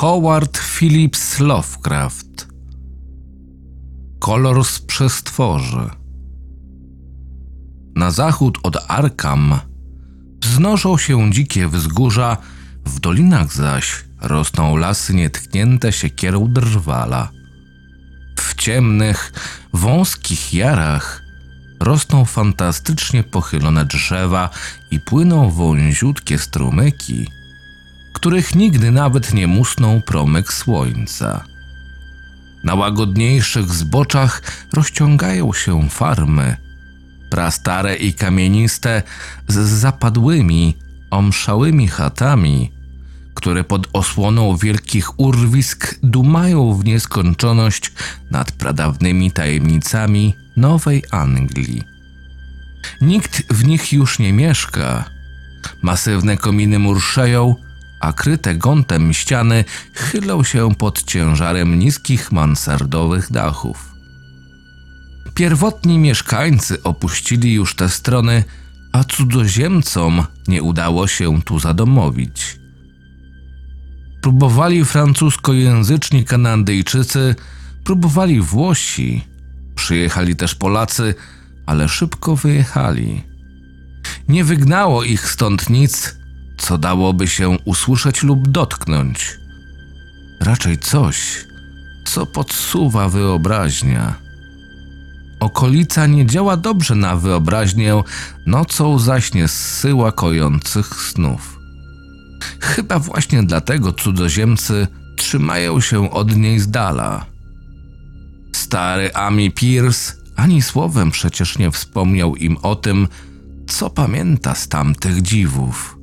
Howard Phillips Lovecraft. Kolor z przestworzy. Na zachód od Arkham wznoszą się dzikie wzgórza, w dolinach zaś rosną lasy nietknięte siekierą drwala. W ciemnych, wąskich jarach rosną fantastycznie pochylone drzewa i płyną wąziutkie strumyki, których nigdy nawet nie musnął promyk słońca. Na łagodniejszych zboczach rozciągają się farmy, prastare i kamieniste, z zapadłymi, omszałymi chatami, które pod osłoną wielkich urwisk dumają w nieskończoność nad pradawnymi tajemnicami Nowej Anglii. Nikt w nich już nie mieszka. Masywne kominy murszeją, a kryte gątem ściany chylą się pod ciężarem niskich mansardowych dachów. Pierwotni mieszkańcy opuścili już te strony, a cudzoziemcom nie udało się tu zadomowić. Próbowali francuskojęzyczni Kanadyjczycy, próbowali Włosi, przyjechali też Polacy, ale szybko wyjechali. Nie wygnało ich stąd nic, co dałoby się usłyszeć lub dotknąć. Raczej coś, co podsuwa wyobraźnia. Okolica nie działa dobrze na wyobraźnię, nocą zaś nie zsyła kojących snów. Chyba właśnie dlatego cudzoziemcy trzymają się od niej z dala. Stary Ami Pierce ani słowem przecież nie wspomniał im o tym, co pamięta z tamtych dziwów.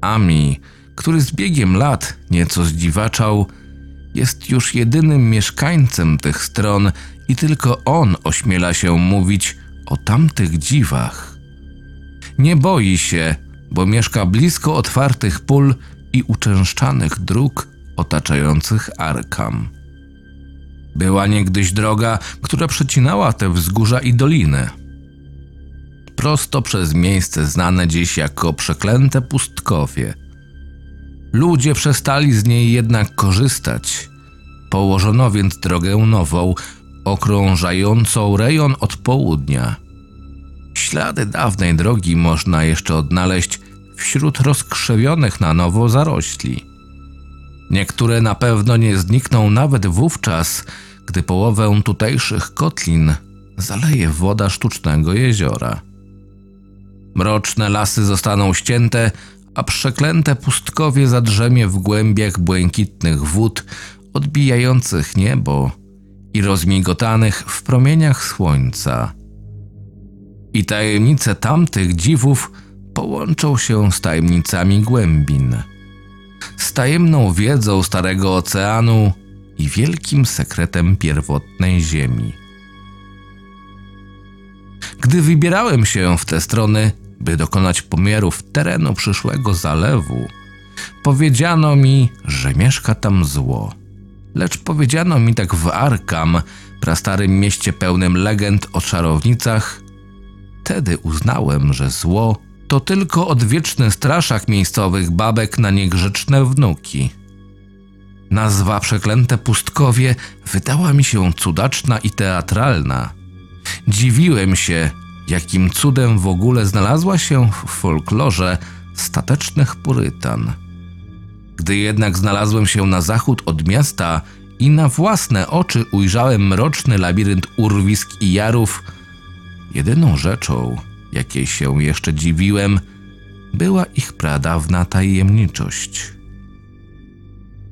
Ami, który z biegiem lat nieco zdziwaczał, jest już jedynym mieszkańcem tych stron i tylko on ośmiela się mówić o tamtych dziwach. Nie boi się, bo mieszka blisko otwartych pól i uczęszczanych dróg otaczających Arkam. Była niegdyś droga, która przecinała te wzgórza i doliny. Prosto przez miejsce znane dziś jako przeklęte pustkowie. Ludzie przestali z niej jednak korzystać. Położono więc drogę nową, okrążającą rejon od południa. Ślady dawnej drogi można jeszcze odnaleźć wśród rozkrzewionych na nowo zarośli. Niektóre na pewno nie znikną nawet wówczas, gdy połowę tutejszych kotlin zaleje woda sztucznego jeziora. Mroczne lasy zostaną ścięte, a przeklęte pustkowie zadrzemie w głębiach błękitnych wód, odbijających niebo i rozmigotanych w promieniach słońca. I tajemnice tamtych dziwów połączą się z tajemnicami głębin, z tajemną wiedzą Starego Oceanu i wielkim sekretem pierwotnej Ziemi. Gdy wybierałem się w te strony, by dokonać pomiarów terenu przyszłego zalewu, powiedziano mi, że mieszka tam zło. Lecz powiedziano mi tak w Arkam, prastarym mieście pełnym legend o czarownicach. Wtedy uznałem, że zło to tylko odwieczny straszak miejscowych babek na niegrzeczne wnuki. Nazwa Przeklęte Pustkowie wydała mi się cudaczna i teatralna. Dziwiłem się, jakim cudem w ogóle znalazła się w folklorze statecznych purytan. Gdy jednak znalazłem się na zachód od miasta i na własne oczy ujrzałem mroczny labirynt urwisk i jarów, jedyną rzeczą, jakiej się jeszcze dziwiłem, była ich pradawna tajemniczość.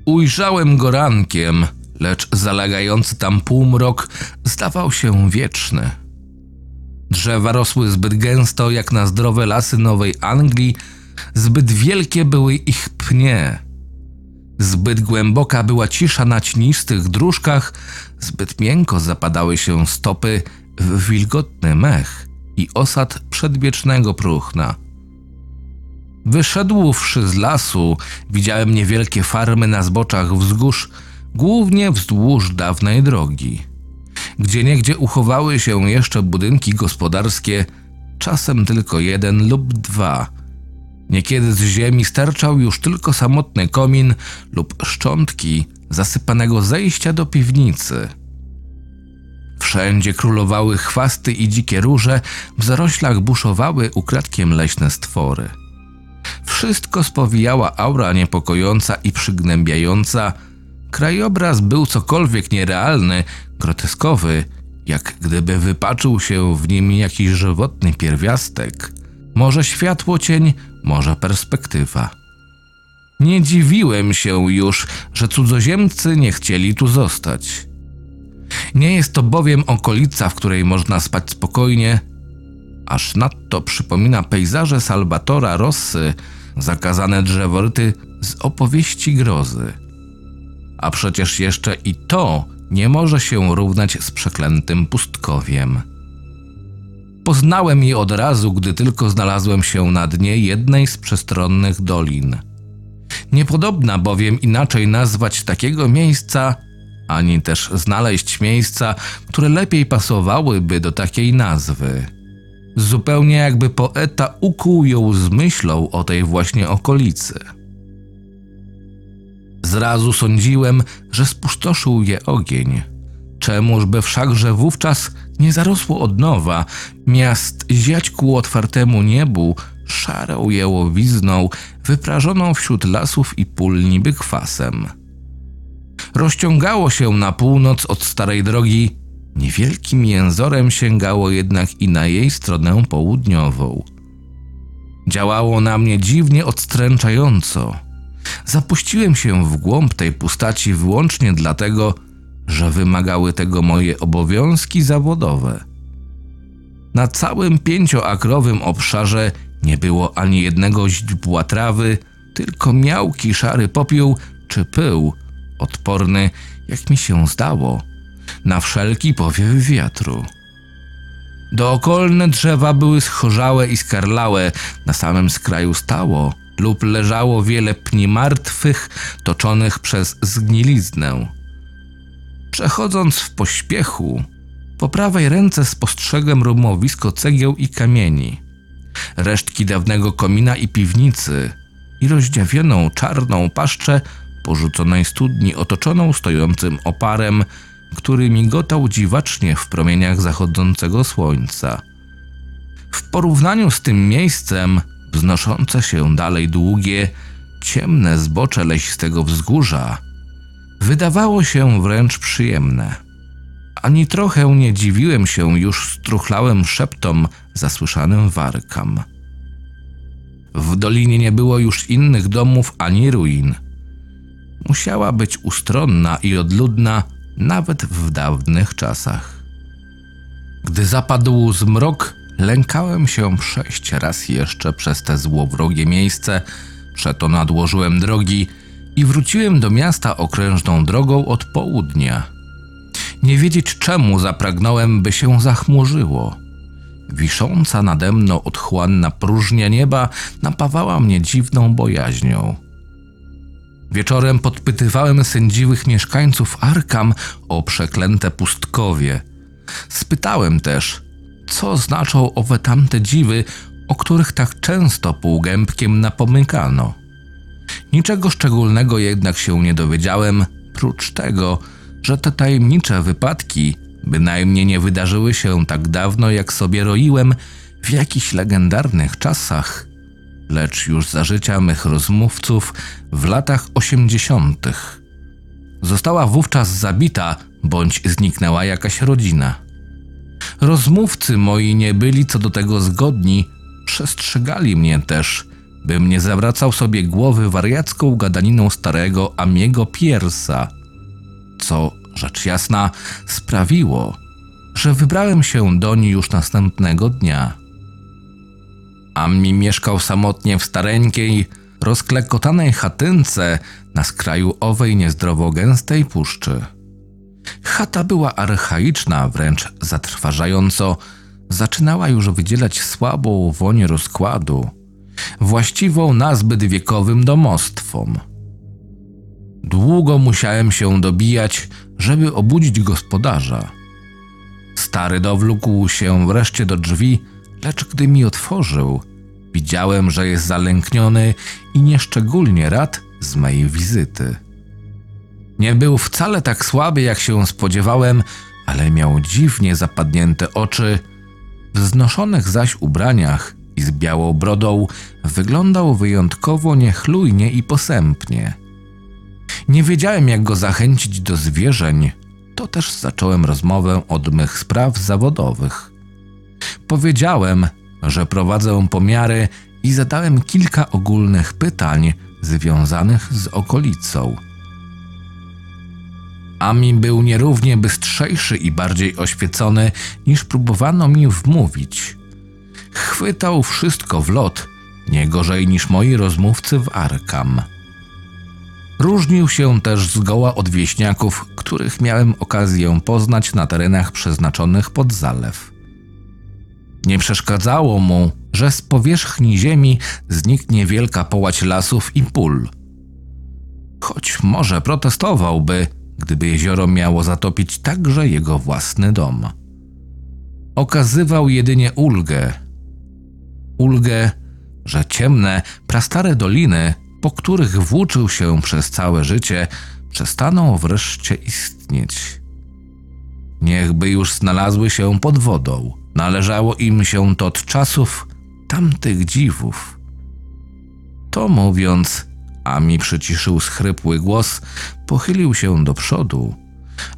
Ujrzałem go rankiem, lecz zalegający tam półmrok zdawał się wieczny. Drzewa rosły zbyt gęsto jak na zdrowe lasy Nowej Anglii, zbyt wielkie były ich pnie. Zbyt głęboka była cisza na cienistych dróżkach, zbyt miękko zapadały się stopy w wilgotny mech i osad przedwiecznego próchna. Wyszedłszy z lasu, widziałem niewielkie farmy na zboczach wzgórz, głównie wzdłuż dawnej drogi. Gdzie niegdzie uchowały się jeszcze budynki gospodarskie, czasem tylko jeden lub dwa. Niekiedy z ziemi sterczał już tylko samotny komin lub szczątki zasypanego zejścia do piwnicy. Wszędzie królowały chwasty i dzikie róże, w zaroślach buszowały ukradkiem leśne stwory. Wszystko spowijała aura niepokojąca i przygnębiająca. Krajobraz był cokolwiek nierealny, groteskowy, jak gdyby wypaczył się w nim jakiś żywotny pierwiastek. Może światło cień, może perspektywa. Nie dziwiłem się już, że cudzoziemcy nie chcieli tu zostać. Nie jest to bowiem okolica, w której można spać spokojnie, aż nadto przypomina pejzaże Salvatora Rossy, zakazane drzeworyty z opowieści grozy. A przecież jeszcze i to nie może się równać z przeklętym pustkowiem. Poznałem je od razu, gdy tylko znalazłem się na dnie jednej z przestronnych dolin. Niepodobna bowiem inaczej nazwać takiego miejsca, ani też znaleźć miejsca, które lepiej pasowałyby do takiej nazwy. Zupełnie jakby poeta ukuł ją z myślą o tej właśnie okolicy. Zrazu sądziłem, że spustoszył je ogień. Czemuż by wszakże wówczas nie zarosło od nowa, miast ziać ku otwartemu niebu, szarą jełowizną, wyprażoną wśród lasów i pól niby kwasem. Rozciągało się na północ od starej drogi, niewielkim jęzorem sięgało jednak i na jej stronę południową. Działało na mnie dziwnie odstręczająco. Zapuściłem się w głąb tej pustaci wyłącznie dlatego, że wymagały tego moje obowiązki zawodowe. Na całym pięcioakrowym obszarze nie było ani jednego źdźbła trawy, tylko miałki szary popiół czy pył, odporny, jak mi się zdało, na wszelki powiew wiatru. Dookolne drzewa były schorzałe i skarlałe, na samym skraju stało lub leżało wiele pni martwych, toczonych przez zgniliznę. Przechodząc w pośpiechu, po prawej ręce spostrzegłem rumowisko cegieł i kamieni, resztki dawnego komina i piwnicy i rozdziawioną czarną paszczę porzuconej studni otoczoną stojącym oparem, który migotał dziwacznie w promieniach zachodzącego słońca. W porównaniu z tym miejscem, wznoszące się dalej długie, ciemne zbocze leśistego wzgórza, wydawało się wręcz przyjemne. Ani trochę nie dziwiłem się już struchlałym szeptom zasłyszanym warkam. W dolinie nie było już innych domów ani ruin. Musiała być ustronna i odludna nawet w dawnych czasach. Gdy zapadł zmrok, lękałem się przejść raz jeszcze przez te złowrogie miejsce, przeto nadłożyłem drogi i wróciłem do miasta okrężną drogą od południa. Nie wiedzieć czemu zapragnąłem, by się zachmurzyło. Wisząca nade mną otchłanna próżnia nieba napawała mnie dziwną bojaźnią. Wieczorem podpytywałem sędziwych mieszkańców Arkam o przeklęte pustkowie. Spytałem też, co znaczą owe tamte dziwy, o których tak często półgębkiem napomykano. Niczego szczególnego jednak się nie dowiedziałem, prócz tego, że te tajemnicze wypadki bynajmniej nie wydarzyły się tak dawno, jak sobie roiłem w jakichś legendarnych czasach, lecz już za życia mych rozmówców w latach osiemdziesiątych. Została wówczas zabita bądź zniknęła jakaś rodzina. Rozmówcy moi nie byli co do tego zgodni, przestrzegali mnie też, bym nie zawracał sobie głowy wariacką gadaniną starego Amiego Piersa, co, rzecz jasna, sprawiło, że wybrałem się doń już następnego dnia. Ami mieszkał samotnie w stareńkiej, rozklekotanej chatynce na skraju owej niezdrowo gęstej puszczy. Chata była archaiczna, wręcz zatrważająco, zaczynała już wydzielać słabą woń rozkładu, właściwą nazbyt wiekowym domostwom. Długo musiałem się dobijać, żeby obudzić gospodarza. Stary dowlókł się wreszcie do drzwi, lecz gdy mi otworzył, Widziałem, że jest zalękniony i nieszczególnie rad z mojej wizyty. Nie był wcale tak słaby, jak się spodziewałem, ale miał dziwnie zapadnięte oczy. W znoszonych zaś ubraniach i z białą brodą wyglądał wyjątkowo niechlujnie i posępnie. Nie wiedziałem, jak go zachęcić do zwierzeń, to też zacząłem rozmowę od mych spraw zawodowych. Powiedziałem, że prowadzę pomiary i zadałem kilka ogólnych pytań związanych z okolicą. Ami był nierównie bystrzejszy i bardziej oświecony niż próbowano mi wmówić. Chwytał wszystko w lot, nie gorzej niż moi rozmówcy w Arkam. Różnił się też zgoła od wieśniaków, których miałem okazję poznać na terenach przeznaczonych pod zalew. Nie przeszkadzało mu, że z powierzchni ziemi zniknie wielka połać lasów i pól. Choć może protestowałby, gdyby jezioro miało zatopić także jego własny dom. Okazywał jedynie ulgę. Ulgę, że ciemne, prastare doliny, po których włóczył się przez całe życie, przestaną wreszcie istnieć. Niechby już znalazły się pod wodą. Należało im się to od czasów tamtych dziwów. To mówiąc, Ami przyciszył schrypły głos, pochylił się do przodu,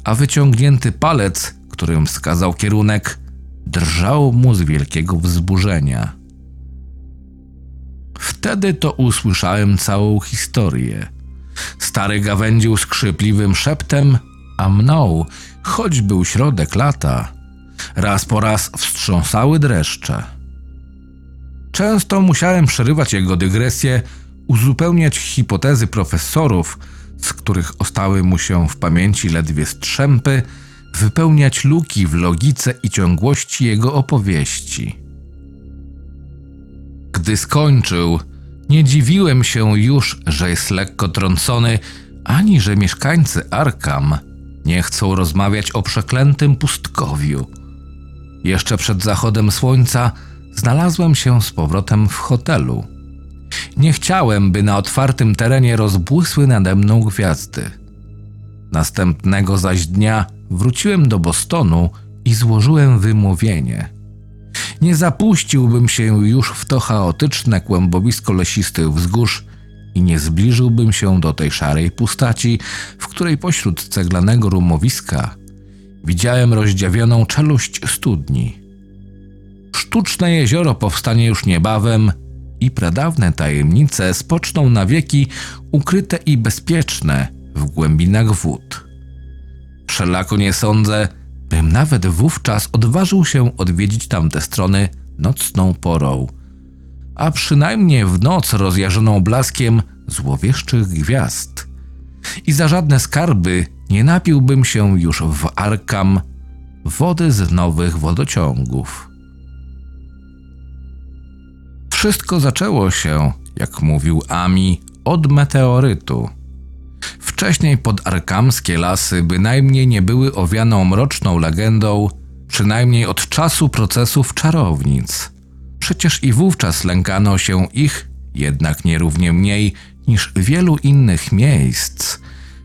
a wyciągnięty palec, którym wskazał kierunek, drżał mu z wielkiego wzburzenia. Wtedy to usłyszałem całą historię. Stary gawędził skrzypliwym szeptem, a mną, choć był środek lata, raz po raz wstrząsały dreszcze. Często musiałem przerywać jego dygresję, uzupełniać hipotezy profesorów, z których ostały mu się w pamięci ledwie strzępy, wypełniać luki w logice i ciągłości jego opowieści. Gdy skończył, nie dziwiłem się już, że jest lekko trącony, ani że mieszkańcy Arkam nie chcą rozmawiać o przeklętym pustkowiu. Jeszcze przed zachodem słońca znalazłem się z powrotem w hotelu. Nie chciałem, by na otwartym terenie rozbłysły nade mną gwiazdy. Następnego zaś dnia wróciłem do Bostonu i złożyłem wymówienie. Nie zapuściłbym się już w to chaotyczne kłębowisko lesistych wzgórz i nie zbliżyłbym się do tej szarej pustaci, w której pośród ceglanego rumowiska widziałem rozdziawioną czeluść studni. Sztuczne jezioro powstanie już niebawem i pradawne tajemnice spoczną na wieki ukryte i bezpieczne w głębinach wód. Wszelako nie sądzę, bym nawet wówczas odważył się odwiedzić tamte strony nocną porą, a przynajmniej w noc rozjarzoną blaskiem złowieszczych gwiazd. I za żadne skarby nie napiłbym się już w Arkam wody z nowych wodociągów. Wszystko zaczęło się, jak mówił Ami, od meteorytu. Wcześniej podarkamskie lasy bynajmniej nie były owianą mroczną legendą, przynajmniej od czasu procesów czarownic. Przecież i wówczas lękano się ich, jednak nierównie mniej niż wielu innych miejsc,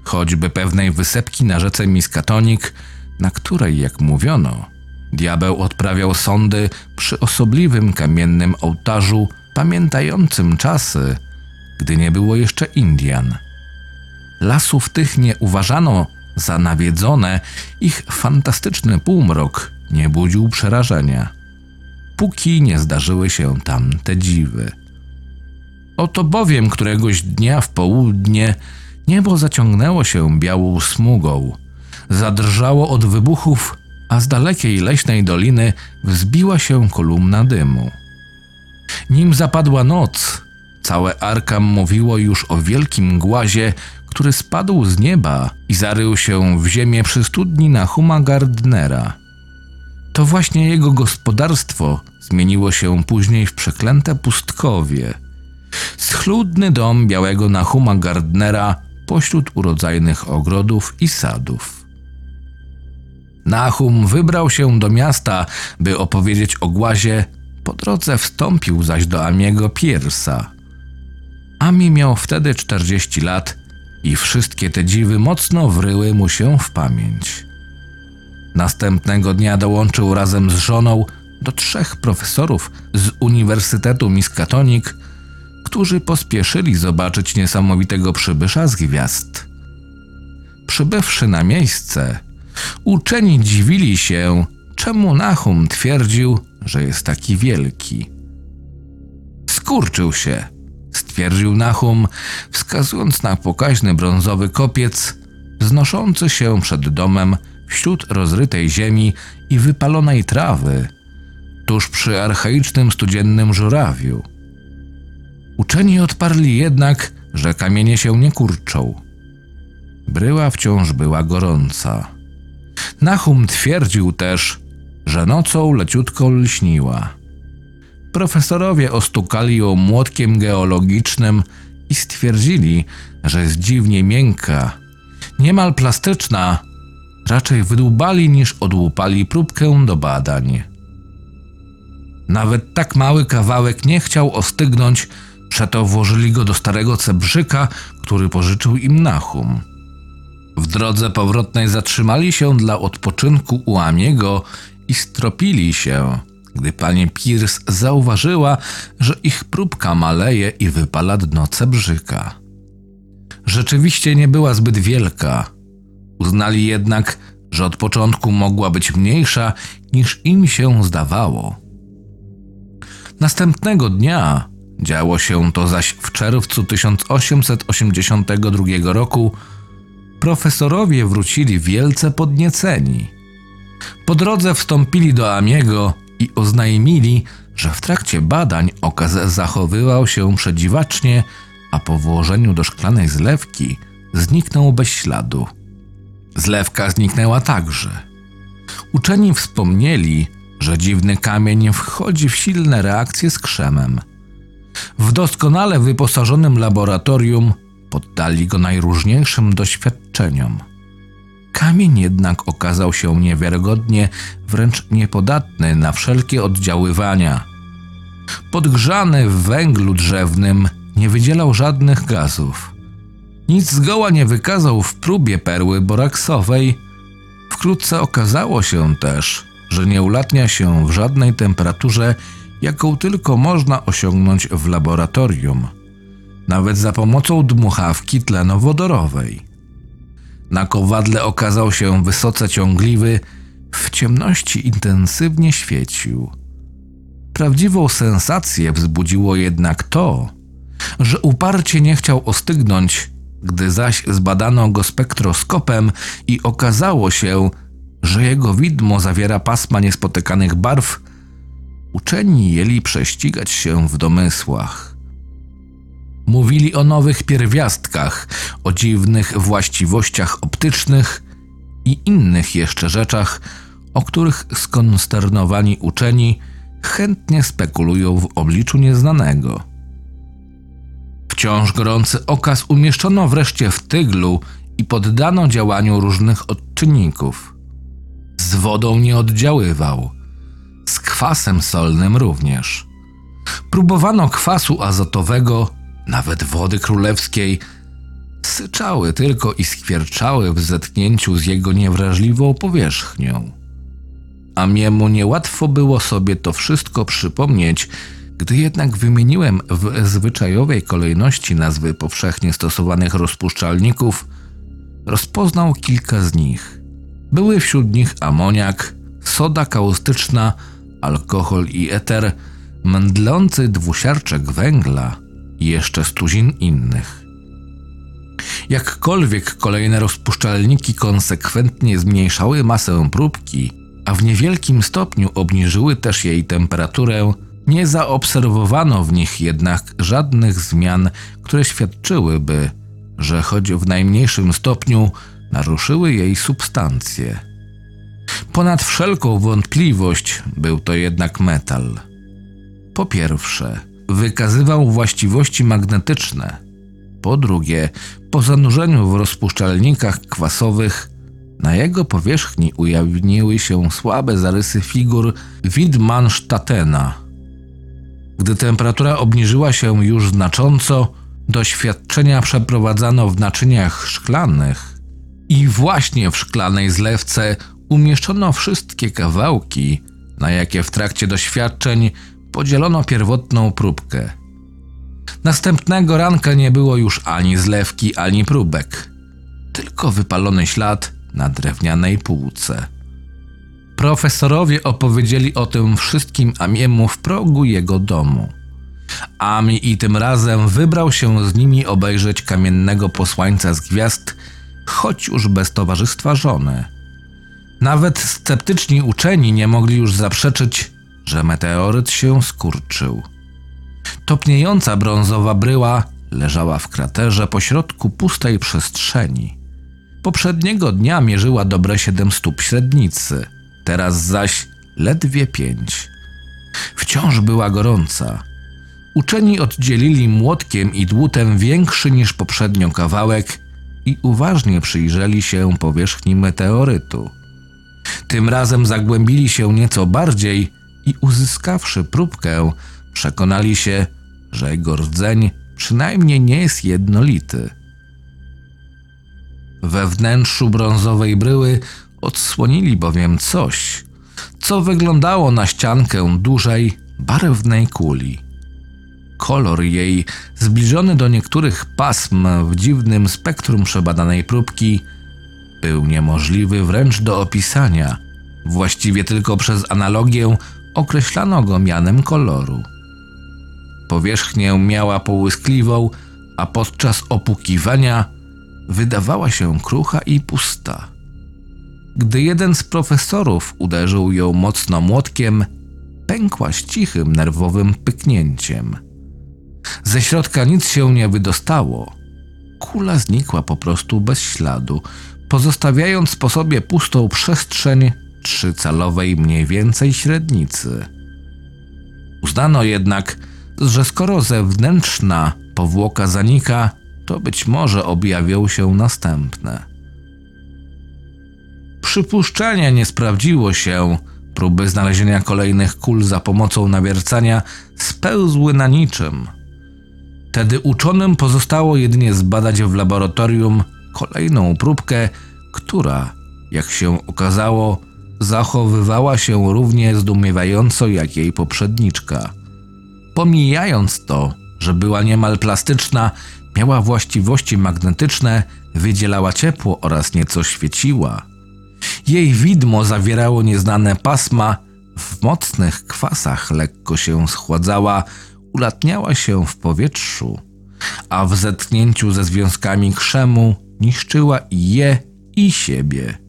choćby pewnej wysepki na rzece Miskatonik, na której, jak mówiono, diabeł odprawiał sądy przy osobliwym kamiennym ołtarzu pamiętającym czasy, gdy nie było jeszcze Indian. Lasów tych nie uważano za nawiedzone, ich fantastyczny półmrok nie budził przerażenia, póki nie zdarzyły się tam te dziwy. Oto bowiem któregoś dnia w południe niebo zaciągnęło się białą smugą, zadrżało od wybuchów, a z dalekiej leśnej doliny wzbiła się kolumna dymu. Nim zapadła noc, całe Arkam mówiło już o wielkim głazie, który spadł z nieba i zarył się w ziemię przy studni na Huma Gardnera. To właśnie jego gospodarstwo zmieniło się później w przeklęte pustkowie. Schludny dom białego Nahuma Gardnera pośród urodzajnych ogrodów i sadów. Nahum wybrał się do miasta, by opowiedzieć o głazie Po drodze wstąpił zaś do Amiego Piersa. Ami miał wtedy 40 lat i wszystkie te dziwy mocno wryły mu się w pamięć. Następnego dnia dołączył razem z żoną do trzech profesorów z Uniwersytetu Miskatonic, którzy pospieszyli zobaczyć niesamowitego przybysza z gwiazd. Przybywszy na miejsce, uczeni dziwili się, czemu Nahum twierdził, że jest taki wielki. Skurczył się, stwierdził Nahum, wskazując na pokaźny brązowy kopiec, wznoszący się przed domem wśród rozrytej ziemi i wypalonej trawy, tuż przy archaicznym studziennym żurawiu. Uczeni odparli jednak, że kamienie się nie kurczą. Bryła wciąż była gorąca. Nahum twierdził też, że nocą leciutko lśniła. Profesorowie ostukali ją młotkiem geologicznym i stwierdzili, że jest dziwnie miękka, niemal plastyczna, raczej wydłubali niż odłupali próbkę do badań. Nawet tak mały kawałek nie chciał ostygnąć, przeto włożyli go do starego cebrzyka, który pożyczył im Nahum. W drodze powrotnej zatrzymali się dla odpoczynku u Amiego i stropili się, gdy pani Pierce zauważyła, że ich próbka maleje i wypala dno cebrzyka. Rzeczywiście nie była zbyt wielka. Uznali jednak, że od początku mogła być mniejsza niż im się zdawało. Następnego dnia, działo się to zaś w czerwcu 1882 roku, profesorowie wrócili wielce podnieceni. Po drodze wstąpili do Amiego i oznajmili, że w trakcie badań okaz zachowywał się przedziwacznie, a po włożeniu do szklanej zlewki zniknął bez śladu. Zlewka zniknęła także. Uczeni wspomnieli, że dziwny kamień wchodzi w silne reakcje z krzemem. W doskonale wyposażonym laboratorium poddali go najróżniejszym doświadczeniom. Kamień jednak okazał się niewiarygodnie, wręcz niepodatny na wszelkie oddziaływania. Podgrzany w węglu drzewnym nie wydzielał żadnych gazów. Nic zgoła nie wykazał w próbie perły boraksowej. Wkrótce okazało się też, że nie ulatnia się w żadnej temperaturze, jaką tylko można osiągnąć w laboratorium, nawet za pomocą dmuchawki tlenowodorowej. Na kowadle okazał się wysoce ciągliwy, w ciemności intensywnie świecił. Prawdziwą sensację wzbudziło jednak to, że uparcie nie chciał ostygnąć, gdy zaś zbadano go spektroskopem i okazało się, że jego widmo zawiera pasma niespotykanych barw, uczeni jeli prześcigać się w domysłach. Mówili o nowych pierwiastkach, o dziwnych właściwościach optycznych i innych jeszcze rzeczach, o których skonsternowani uczeni chętnie spekulują w obliczu nieznanego. Wciąż gorący okaz umieszczono wreszcie w tyglu i poddano działaniu różnych odczynników. Z wodą nie oddziaływał, z kwasem solnym również. Próbowano kwasu azotowego, nawet wody królewskiej, syczały tylko i skwierczały w zetknięciu z jego niewrażliwą powierzchnią. A miemu niełatwo było sobie to wszystko przypomnieć, gdy jednak wymieniłem w zwyczajowej kolejności nazwy powszechnie stosowanych rozpuszczalników, rozpoznał kilka z nich. Były wśród nich amoniak, soda kaustyczna, alkohol i eter, mędlący dwusiarczek węgla i jeszcze stuzin innych. Jakkolwiek kolejne rozpuszczalniki konsekwentnie zmniejszały masę próbki, a w niewielkim stopniu obniżyły też jej temperaturę, nie zaobserwowano w nich jednak żadnych zmian, które świadczyłyby, że choć w najmniejszym stopniu naruszyły jej substancje. Ponad wszelką wątpliwość był to jednak metal. Po pierwsze, wykazywał właściwości magnetyczne. Po drugie, po zanurzeniu w rozpuszczalnikach kwasowych na jego powierzchni ujawniły się słabe zarysy figur Widmannstatena, Gdy temperatura obniżyła się już znacząco, doświadczenia przeprowadzano w naczyniach szklanych i właśnie w szklanej zlewce umieszczono wszystkie kawałki, na jakie w trakcie doświadczeń podzielono pierwotną próbkę. Następnego ranka nie było już ani zlewki, ani próbek, tylko wypalony ślad na drewnianej półce. Profesorowie opowiedzieli o tym wszystkim Amiemu w progu jego domu. Ami i tym razem wybrał się z nimi obejrzeć kamiennego posłańca z gwiazd, choć już bez towarzystwa żony. Nawet sceptyczni uczeni nie mogli już zaprzeczyć, że meteoryt się skurczył. Topniejąca brązowa bryła leżała w kraterze pośrodku pustej przestrzeni. Poprzedniego dnia mierzyła dobre siedem stóp średnicy, teraz zaś ledwie pięć. Wciąż była gorąca. Uczeni oddzielili młotkiem i dłutem większy niż poprzednio kawałek i uważnie przyjrzeli się powierzchni meteorytu. Tym razem zagłębili się nieco bardziej i uzyskawszy próbkę, przekonali się, że jego rdzeń przynajmniej nie jest jednolity. We wnętrzu brązowej bryły odsłonili bowiem coś, co wyglądało na ściankę dużej, barwnej kuli. Kolor jej, zbliżony do niektórych pasm w dziwnym spektrum przebadanej próbki, był niemożliwy wręcz do opisania. Właściwie tylko przez analogię określano go mianem koloru. Powierzchnię miała połyskliwą, a podczas opukiwania wydawała się krucha i pusta. Gdy jeden z profesorów uderzył ją mocno młotkiem, pękła z cichym, nerwowym pyknięciem. Ze środka nic się nie wydostało. Kula znikła po prostu bez śladu, pozostawiając po sobie pustą przestrzeń trzycalowej mniej więcej średnicy. Uznano jednak, że skoro zewnętrzna powłoka zanika, to być może objawią się następne. Przypuszczenie nie sprawdziło się, próby znalezienia kolejnych kul za pomocą nawiercania spełzły na niczym. Tedy uczonym pozostało jedynie zbadać w laboratorium kolejną próbkę, która, jak się okazało, zachowywała się równie zdumiewająco jak jej poprzedniczka. Pomijając to, że była niemal plastyczna, miała właściwości magnetyczne, wydzielała ciepło oraz nieco świeciła. Jej widmo zawierało nieznane pasma, w mocnych kwasach lekko się schładzała, ulatniała się w powietrzu, a w zetknięciu ze związkami krzemu niszczyła i je, i siebie.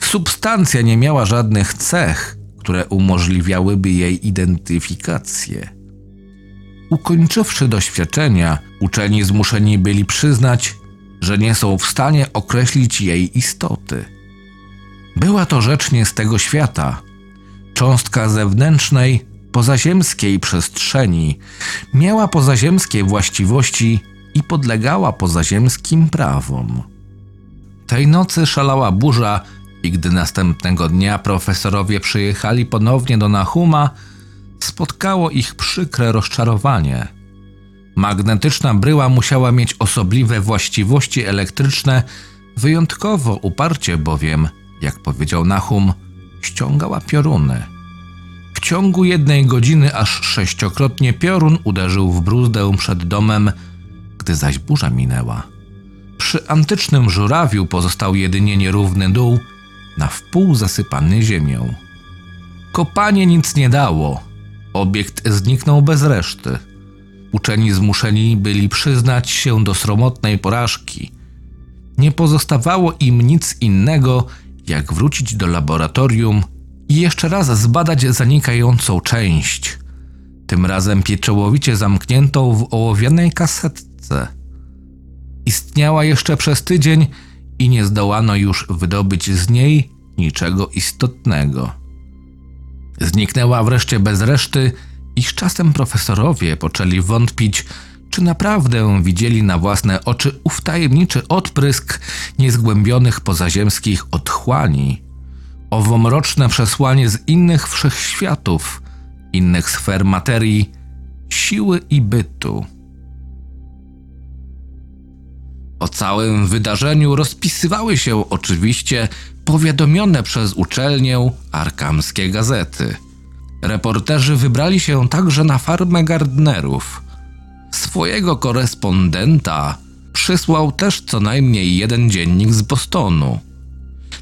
Substancja nie miała żadnych cech, które umożliwiałyby jej identyfikację. Ukończywszy doświadczenia, uczeni zmuszeni byli przyznać, że nie są w stanie określić jej istoty. Była to rzecz nie z tego świata. Cząstka zewnętrznej, pozaziemskiej przestrzeni miała pozaziemskie właściwości i podlegała pozaziemskim prawom. Tej nocy szalała burza i gdy następnego dnia profesorowie przyjechali ponownie do Nahuma, spotkało ich przykre rozczarowanie. Magnetyczna bryła musiała mieć osobliwe właściwości elektryczne, wyjątkowo uparcie bowiem, jak powiedział Nahum, ściągała pioruny. W ciągu jednej godziny aż sześciokrotnie piorun uderzył w bruzdę przed domem, gdy zaś burza minęła. Przy antycznym żurawiu pozostał jedynie nierówny dół, na wpół zasypany ziemią. Kopanie nic nie dało. Obiekt zniknął bez reszty. Uczeni zmuszeni byli przyznać się do sromotnej porażki. Nie pozostawało im nic innego, jak wrócić do laboratorium i jeszcze raz zbadać zanikającą część, tym razem pieczołowicie zamkniętą w ołowianej kasetce. Istniała jeszcze przez tydzień i nie zdołano już wydobyć z niej niczego istotnego. Zniknęła wreszcie bez reszty i z czasem profesorowie poczęli wątpić, czy naprawdę widzieli na własne oczy ów tajemniczy odprysk niezgłębionych pozaziemskich otchłani, owo mroczne przesłanie z innych wszechświatów, innych sfer materii, siły i bytu. O całym wydarzeniu rozpisywały się oczywiście powiadomione przez uczelnię arkamskie gazety. Reporterzy wybrali się także na farmę Gardnerów. Swojego korespondenta przysłał też co najmniej jeden dziennik z Bostonu.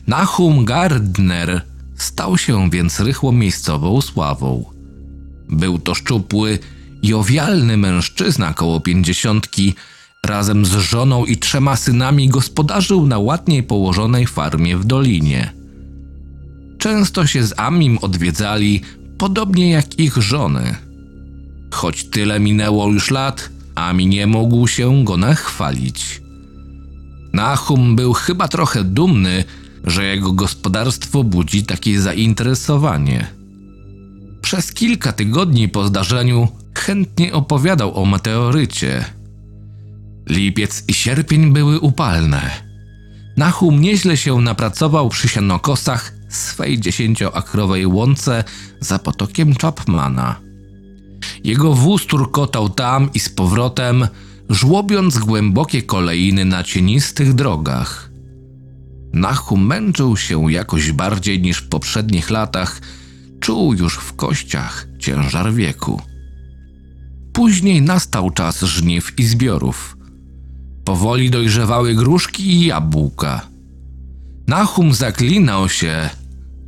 Nahum Gardner stał się więc rychło miejscową sławą. Był to szczupły, jowialny mężczyzna koło pięćdziesiątki, razem z żoną i trzema synami gospodarzył na ładniej położonej farmie w dolinie. Często się z Amim odwiedzali, podobnie jak ich żony. Choć tyle minęło już lat, Ami nie mógł się go nachwalić. Nahum był chyba trochę dumny, że jego gospodarstwo budzi takie zainteresowanie. Przez kilka tygodni po zdarzeniu chętnie opowiadał o meteorycie. Lipiec i sierpień były upalne. Nahum nieźle się napracował przy sianokosach swej dziesięcioakrowej łące za potokiem Chapmana. Jego wóz turkotał tam i z powrotem, żłobiąc głębokie kolejny na cienistych drogach. Nahum męczył się jakoś bardziej niż w poprzednich latach, czuł już w kościach ciężar wieku. Później nastał czas żniw i zbiorów. Powoli dojrzewały gruszki i jabłka. Nahum zaklinał się,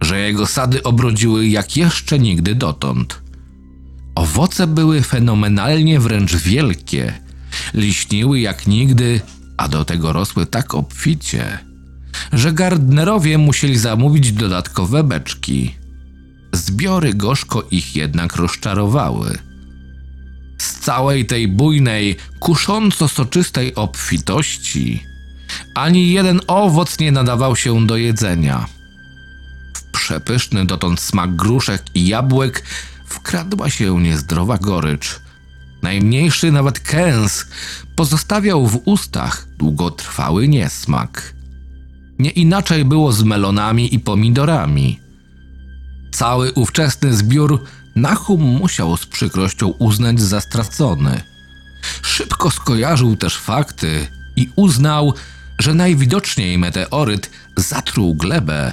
że jego sady obrodziły jak jeszcze nigdy dotąd. Owoce były fenomenalnie wręcz wielkie, liśniły jak nigdy, a do tego rosły tak obficie, że Gardnerowie musieli zamówić dodatkowe beczki. Zbiory gorzko ich jednak rozczarowały. Z całej tej bujnej, kusząco soczystej obfitości ani jeden owoc nie nadawał się do jedzenia. W przepyszny dotąd smak gruszek i jabłek wkradła się niezdrowa gorycz. Najmniejszy nawet kęs pozostawiał w ustach długotrwały niesmak. Nie inaczej było z melonami i pomidorami. Cały ówczesny zbiór Nahum musiał z przykrością uznać za stracony. Szybko skojarzył też fakty i uznał, że najwidoczniej meteoryt zatruł glebę.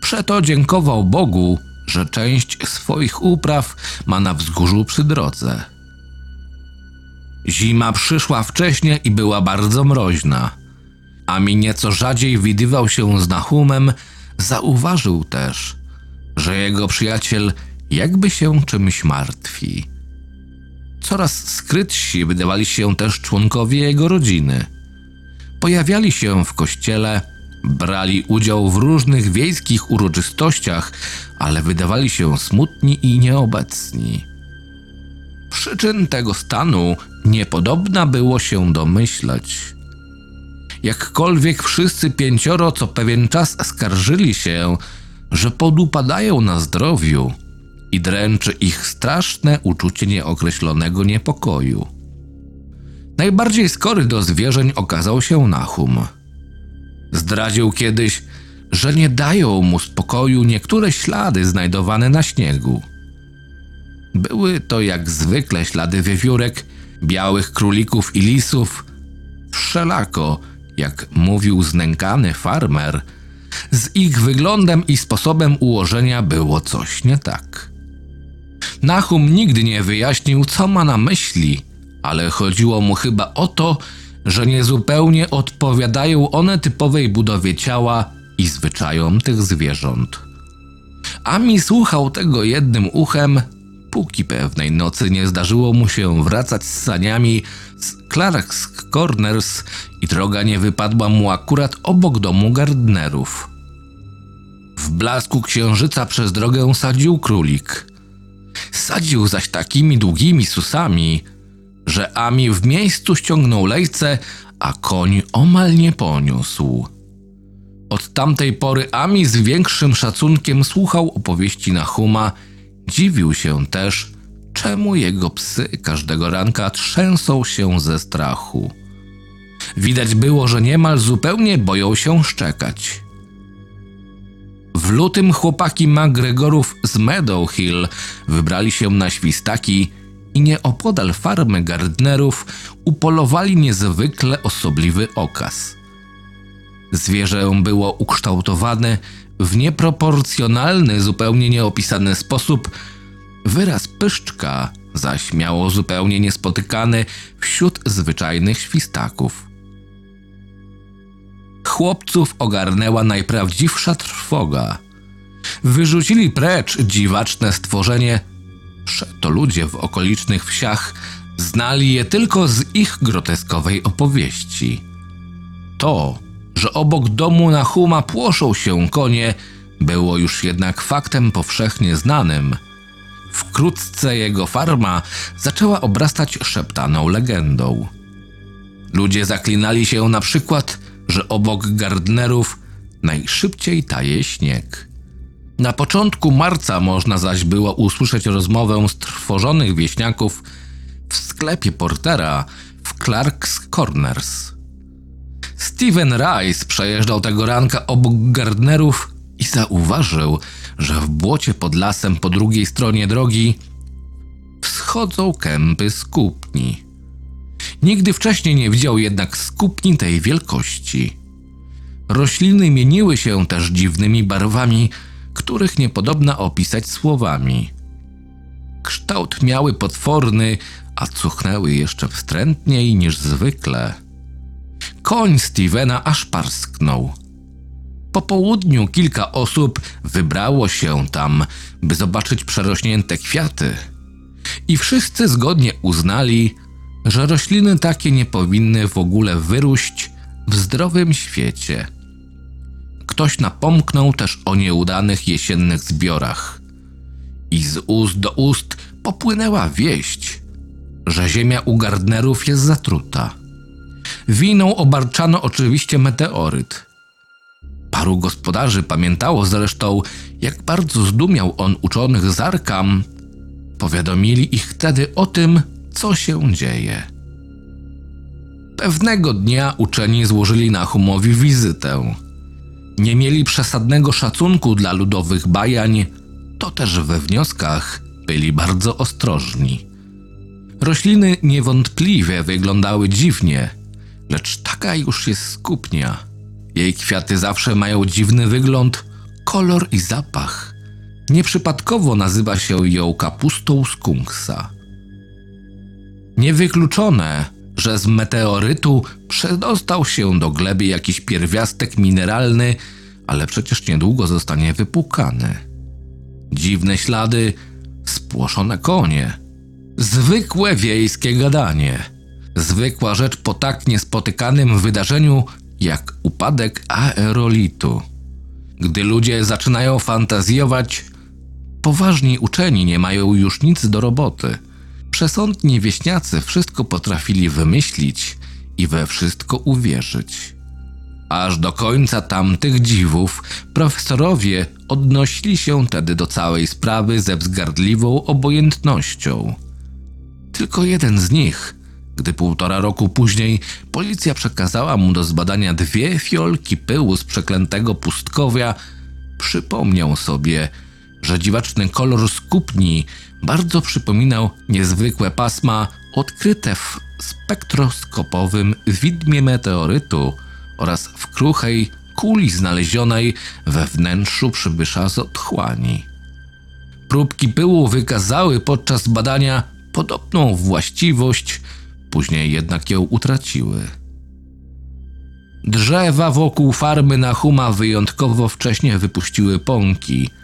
Przeto dziękował Bogu, że część swoich upraw ma na wzgórzu przy drodze. Zima przyszła wcześnie i była bardzo mroźna. A mi nieco rzadziej widywał się z Nahumem, zauważył też, że jego przyjaciel jakby się czymś martwi. Coraz skrytsi wydawali się też członkowie jego rodziny. Pojawiali się w kościele, brali udział w różnych wiejskich uroczystościach, ale wydawali się smutni i nieobecni. Przyczyn tego stanu niepodobna było się domyśleć. Jakkolwiek wszyscy pięcioro co pewien czas skarżyli się, że podupadają na zdrowiu i dręczy ich straszne uczucie nieokreślonego niepokoju. Najbardziej skory do zwierzeń okazał się Nahum. Zdradził kiedyś, że nie dają mu spokoju niektóre ślady znajdowane na śniegu. Były to jak zwykle ślady wiewiórek, białych królików i lisów. Wszelako, jak mówił znękany farmer, z ich wyglądem i sposobem ułożenia było coś nie tak. Nahum nigdy nie wyjaśnił, co ma na myśli, ale chodziło mu chyba o to, że niezupełnie odpowiadają one typowej budowie ciała i zwyczajom tych zwierząt. Ami słuchał tego jednym uchem, póki pewnej nocy nie zdarzyło mu się wracać z saniami z Clark's Corners i droga nie wypadła mu akurat obok domu Gardnerów. W blasku księżyca przez drogę sadził królik. Sadził zaś takimi długimi susami, że Ami w miejscu ściągnął lejce, a koń omal nie poniósł. Od tamtej pory Ami z większym szacunkiem słuchał opowieści Nahuma, dziwił się też, czemu jego psy każdego ranka trzęsą się ze strachu. Widać było, że niemal zupełnie boją się szczekać. W lutym chłopaki McGregorów z Meadow Hill wybrali się na świstaki i nieopodal farmy Gardnerów upolowali niezwykle osobliwy okaz. Zwierzę było ukształtowane w nieproporcjonalny, zupełnie nieopisany sposób. Wyraz pyszczka zaś miało zupełnie niespotykany wśród zwyczajnych świstaków. Chłopców ogarnęła najprawdziwsza trwoga. Wyrzucili precz dziwaczne stworzenie. Przeto ludzie w okolicznych wsiach znali je tylko z ich groteskowej opowieści. To, że obok domu na Huma płoszą się konie, było już jednak faktem powszechnie znanym. Wkrótce jego farma zaczęła obrastać szeptaną legendą. Ludzie zaklinali się na przykład, że obok Gardnerów najszybciej taje śnieg. Na początku marca można zaś było usłyszeć rozmowę strwożonych wieśniaków w sklepie Portera w Clark's Corners. Steven Rice przejeżdżał tego ranka obok Gardnerów i zauważył, że w błocie pod lasem po drugiej stronie drogi wschodzą kępy skupni. Nigdy wcześniej nie widział jednak skupni tej wielkości. Rośliny mieniły się też dziwnymi barwami, których nie podobna opisać słowami. Kształt miały potworny, a cuchnęły jeszcze wstrętniej niż zwykle. Koń Stevena aż parsknął. Po południu kilka osób wybrało się tam, by zobaczyć przerośnięte kwiaty. I wszyscy zgodnie uznali, że rośliny takie nie powinny w ogóle wyróść w zdrowym świecie. Ktoś napomknął też o nieudanych jesiennych zbiorach. I z ust do ust popłynęła wieść, że ziemia u Gardnerów jest zatruta. Winą obarczano oczywiście meteoryt. Paru gospodarzy pamiętało zresztą, jak bardzo zdumiał on uczonych z Arkam. Powiadomili ich wtedy o tym, co się dzieje. Pewnego dnia uczeni złożyli Nahumowi wizytę. Nie mieli przesadnego szacunku dla ludowych bajań, to też we wnioskach byli bardzo ostrożni. Rośliny niewątpliwie wyglądały dziwnie, lecz taka już jest skupnia. Jej kwiaty zawsze mają dziwny wygląd, kolor i zapach. Nieprzypadkowo nazywa się ją kapustą skunksa. Niewykluczone, że z meteorytu przedostał się do gleby jakiś pierwiastek mineralny, ale przecież niedługo zostanie wypłukany. Dziwne ślady, spłoszone konie, zwykłe wiejskie gadanie, zwykła rzecz po tak niespotykanym wydarzeniu jak upadek aerolitu. Gdy ludzie zaczynają fantazjować, poważni uczeni nie mają już nic do roboty – Przesądni wieśniacy wszystko potrafili wymyślić i we wszystko uwierzyć. Aż do końca tamtych dziwów profesorowie odnosili się tedy do całej sprawy ze wzgardliwą obojętnością. Tylko jeden z nich, gdy półtora roku później policja przekazała mu do zbadania dwie fiolki pyłu z przeklętego pustkowia, przypomniał sobie, że dziwaczny kolor skupni bardzo przypominał niezwykłe pasma odkryte w spektroskopowym widmie meteorytu oraz w kruchej kuli znalezionej we wnętrzu przybysza z otchłani. Próbki pyłu wykazały podczas badania podobną właściwość, później jednak ją utraciły. Drzewa wokół farmy na Huma wyjątkowo wcześnie wypuściły pąki –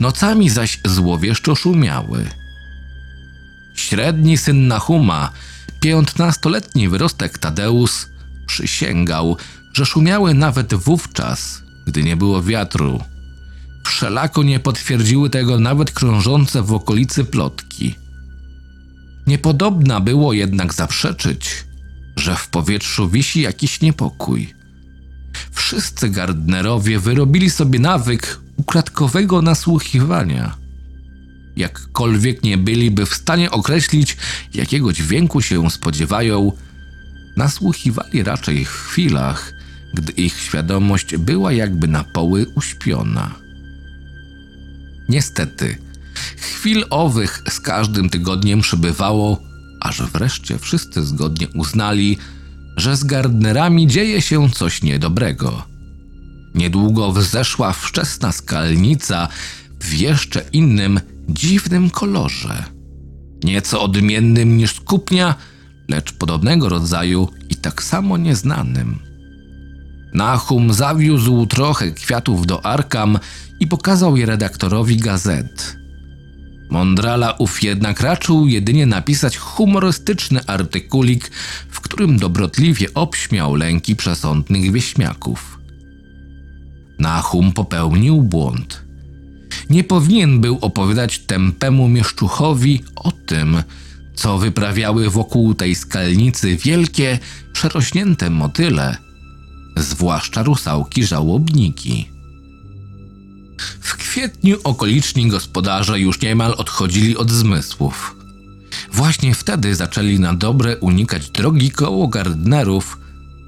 nocami zaś złowieszczo szumiały. Średni syn Nahuma, piętnastoletni wyrostek Tadeusz, przysięgał, że szumiały nawet wówczas, gdy nie było wiatru. Wszelako nie potwierdziły tego nawet krążące w okolicy plotki. Niepodobna było jednak zaprzeczyć, że w powietrzu wisi jakiś niepokój. Wszyscy Gardnerowie wyrobili sobie nawyk ukradkowego nasłuchiwania. Jakkolwiek nie byliby w stanie określić, jakiego dźwięku się spodziewają, nasłuchiwali raczej w chwilach, gdy ich świadomość była jakby na poły uśpiona. Niestety, Chwil owych z każdym tygodniem przybywało, aż wreszcie wszyscy zgodnie uznali, że z Gardnerami dzieje się coś niedobrego. Niedługo wzeszła wczesna skalnica w jeszcze innym, dziwnym kolorze. Nieco odmiennym niż skupnia, lecz podobnego rodzaju i tak samo nieznanym. Nahum zawiózł trochę kwiatów do Arkam i pokazał je redaktorowi gazet. Mondrala ów jednak raczył jedynie napisać humorystyczny artykulik, w którym dobrotliwie obśmiał lęki przesądnych wieśmiaków. Nahum popełnił błąd. Nie powinien był opowiadać tępemu mieszczuchowi o tym, co wyprawiały wokół tej skalnicy wielkie, przerośnięte motyle, zwłaszcza rusałki żałobniki. W kwietniu okoliczni gospodarze już niemal odchodzili od zmysłów. Właśnie wtedy zaczęli na dobre unikać drogi koło Gardnerów,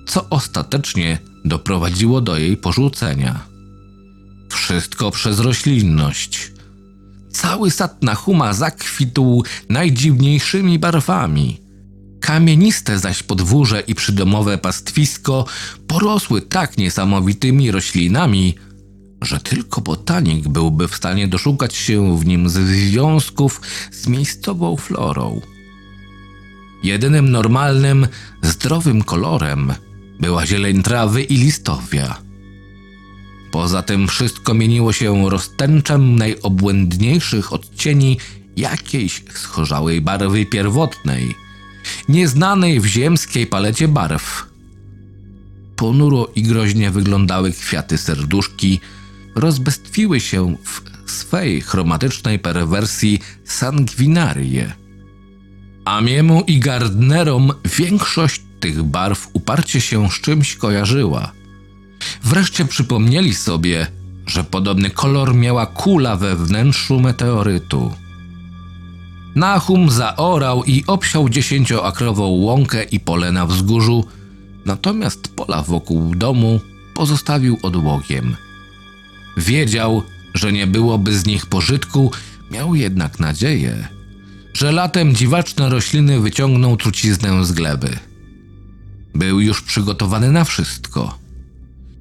co ostatecznie doprowadziło do jej porzucenia. Wszystko przez roślinność. Cały sad Nahuma zakwitł najdziwniejszymi barwami. Kamieniste zaś podwórze i przydomowe pastwisko porosły tak niesamowitymi roślinami, że tylko botanik byłby w stanie doszukać się w nim związków z miejscową florą. Jedynym normalnym, zdrowym kolorem była zieleń trawy i listowia. Poza tym wszystko mieniło się roztęczem najobłędniejszych odcieni jakiejś schorzałej barwy pierwotnej, nieznanej w ziemskiej palecie barw. Ponuro i groźnie wyglądały kwiaty serduszki, rozbestwiły się w swej chromatycznej perwersji sanguinarie. Amiemu i Gardnerom większość tych barw uparcie się z czymś kojarzyła. Wreszcie przypomnieli sobie, że podobny kolor miała kula we wnętrzu meteorytu. Nahum zaorał i obsiał dziesięcioakrową łąkę i pole na wzgórzu, natomiast pola wokół domu pozostawił odłogiem – Wiedział, że nie byłoby z nich pożytku, miał jednak nadzieję, że latem dziwaczne rośliny wyciągną truciznę z gleby. Był już przygotowany na wszystko.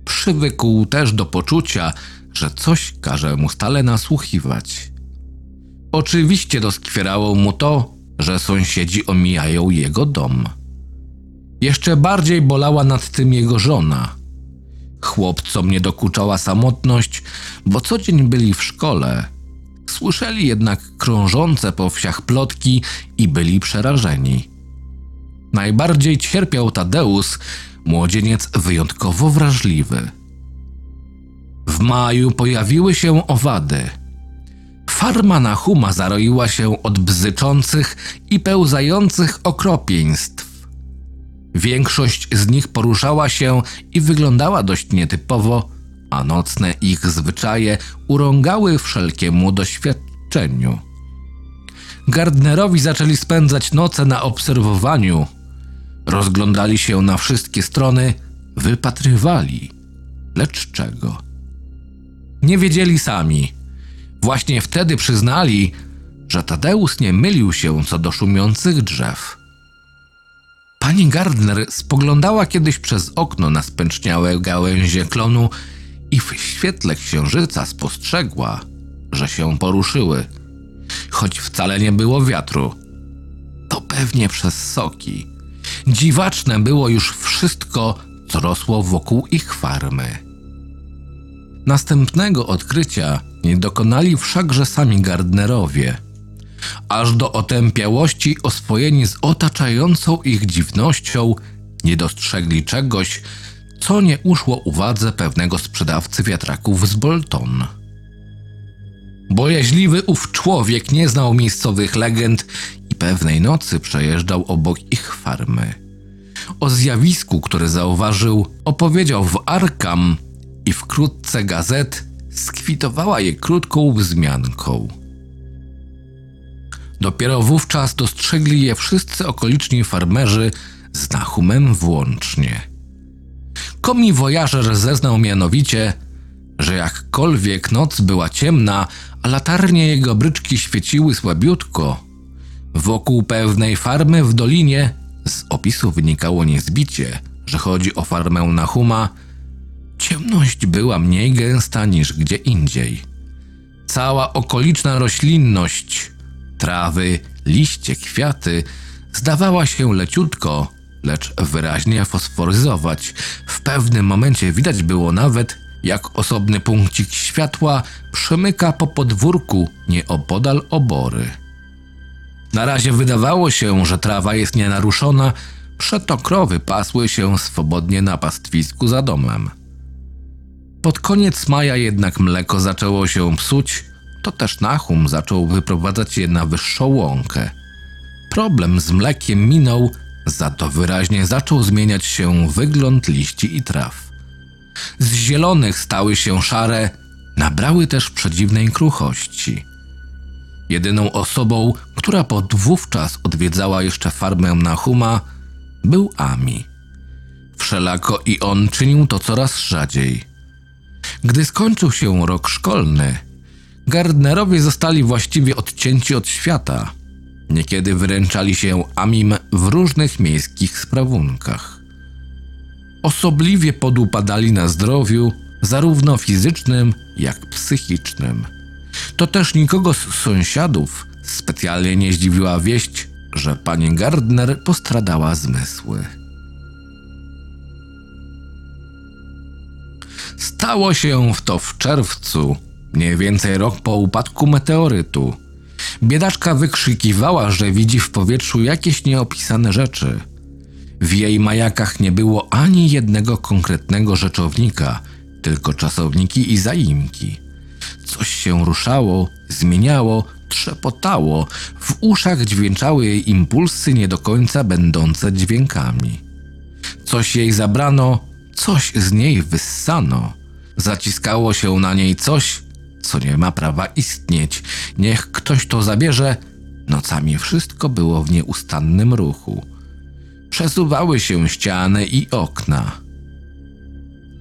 Przywykł też do poczucia, że coś każe mu stale nasłuchiwać. Oczywiście doskwierało mu to, że sąsiedzi omijają jego dom. Jeszcze bardziej bolała nad tym jego żona – Chłopcom nie dokuczała samotność, bo co dzień byli w szkole. Słyszeli jednak krążące po wsiach plotki i byli przerażeni. Najbardziej cierpiał Tadeusz, młodzieniec wyjątkowo wrażliwy. W maju pojawiły się owady. Farma na huma zaroiła się od bzyczących i pełzających okropieństw. Większość z nich poruszała się i wyglądała dość nietypowo, a nocne ich zwyczaje urągały wszelkiemu doświadczeniu. Gardnerowi zaczęli spędzać noce na obserwowaniu. Rozglądali się na wszystkie strony, wypatrywali. Lecz czego? Nie wiedzieli sami. Właśnie wtedy przyznali, że Tadeusz nie mylił się co do szumiących drzew. Pani Gardner spoglądała kiedyś przez okno na spęczniałe gałęzie klonu i w świetle księżyca spostrzegła, że się poruszyły, choć wcale nie było wiatru. To pewnie przez soki. Dziwaczne było już wszystko, co rosło wokół ich farmy. Następnego odkrycia nie dokonali wszakże sami Gardnerowie – aż do otępiałości oswojeni z otaczającą ich dziwnością, nie dostrzegli czegoś, co nie uszło uwadze pewnego sprzedawcy wiatraków z Bolton. Bojaźliwy ów człowiek nie znał miejscowych legend i pewnej nocy przejeżdżał obok ich farmy. O zjawisku, które zauważył, opowiedział w Arkam i wkrótce gazet skwitowała je krótką wzmianką. Dopiero wówczas dostrzegli je wszyscy okoliczni farmerzy z Nahumem włącznie. Komi wojażer zeznał mianowicie, że jakkolwiek noc była ciemna, a latarnie jego bryczki świeciły słabiutko, wokół pewnej farmy w dolinie z opisu wynikało niezbicie, że chodzi o farmę Nahuma, ciemność była mniej gęsta niż gdzie indziej. Cała okoliczna roślinność, trawy, liście, kwiaty zdawała się leciutko, lecz wyraźnie fosforyzować. W pewnym momencie widać było nawet, jak osobny punkcik światła przemyka po podwórku nieopodal obory. Na razie wydawało się, że trawa jest nienaruszona, przeto krowy pasły się swobodnie na pastwisku za domem. Pod koniec maja jednak mleko zaczęło się psuć, to też Nahum zaczął wyprowadzać je na wyższą łąkę. Problem z mlekiem minął, za to wyraźnie zaczął zmieniać się wygląd liści i traw. Z zielonych stały się szare, nabrały też przedziwnej kruchości. Jedyną osobą, która pod wówczas odwiedzała jeszcze farmę Nahuma, był Ami. Wszelako i on czynił to coraz rzadziej. Gdy skończył się rok szkolny, Gardnerowie zostali właściwie odcięci od świata. Niekiedy wyręczali się Amim w różnych miejskich sprawunkach. Osobliwie podupadali na zdrowiu, zarówno fizycznym, jak psychicznym. To też nikogo z sąsiadów specjalnie nie zdziwiła wieść, że pani Gardner postradała zmysły. Stało się w to w czerwcu, mniej więcej rok po upadku meteorytu. Biedaczka wykrzykiwała, że widzi w powietrzu jakieś nieopisane rzeczy. W jej majakach nie było ani jednego konkretnego rzeczownika, tylko czasowniki i zaimki. Coś się ruszało, zmieniało, trzepotało, w uszach dźwięczały jej impulsy nie do końca będące dźwiękami. Coś jej zabrano, coś z niej wyssano. Zaciskało się na niej coś, co nie ma prawa istnieć. Niech ktoś to zabierze. Nocami wszystko było w nieustannym ruchu. Przesuwały się ściany i okna.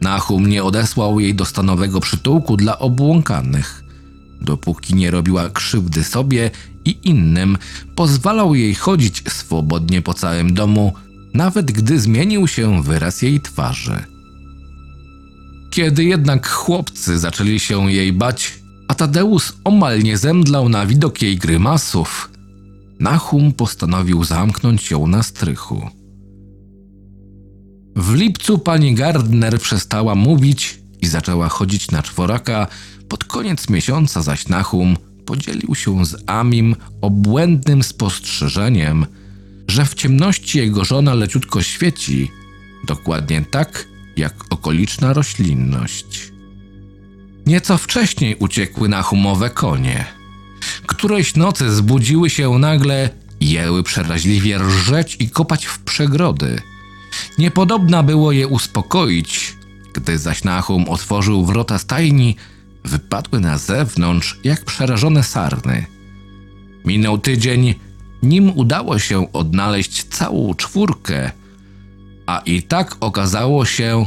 Nahum nie odesłał jej do stanowego przytułku dla obłąkanych. Dopóki nie robiła krzywdy sobie i innym, pozwalał jej chodzić swobodnie po całym domu, nawet gdy zmienił się wyraz jej twarzy. Kiedy jednak chłopcy zaczęli się jej bać, a Tadeusz omal nie zemdlał na widok jej grymasów, Nahum postanowił zamknąć ją na strychu. W lipcu pani Gardner przestała mówić i zaczęła chodzić na czworaka. Pod koniec miesiąca zaś Nahum podzielił się z Amim obłędnym spostrzeżeniem, że w ciemności jego żona leciutko świeci, dokładnie tak jak okoliczna roślinność. Nieco wcześniej uciekły Nahumowe konie. Którejś nocy zbudziły się nagle jęły przeraźliwie rżeć i kopać w przegrody – Niepodobna było je uspokoić, gdy zaś Nahum otworzył wrota stajni, wypadły na zewnątrz jak przerażone sarny. Minął tydzień, nim udało się odnaleźć całą czwórkę, a i tak okazało się,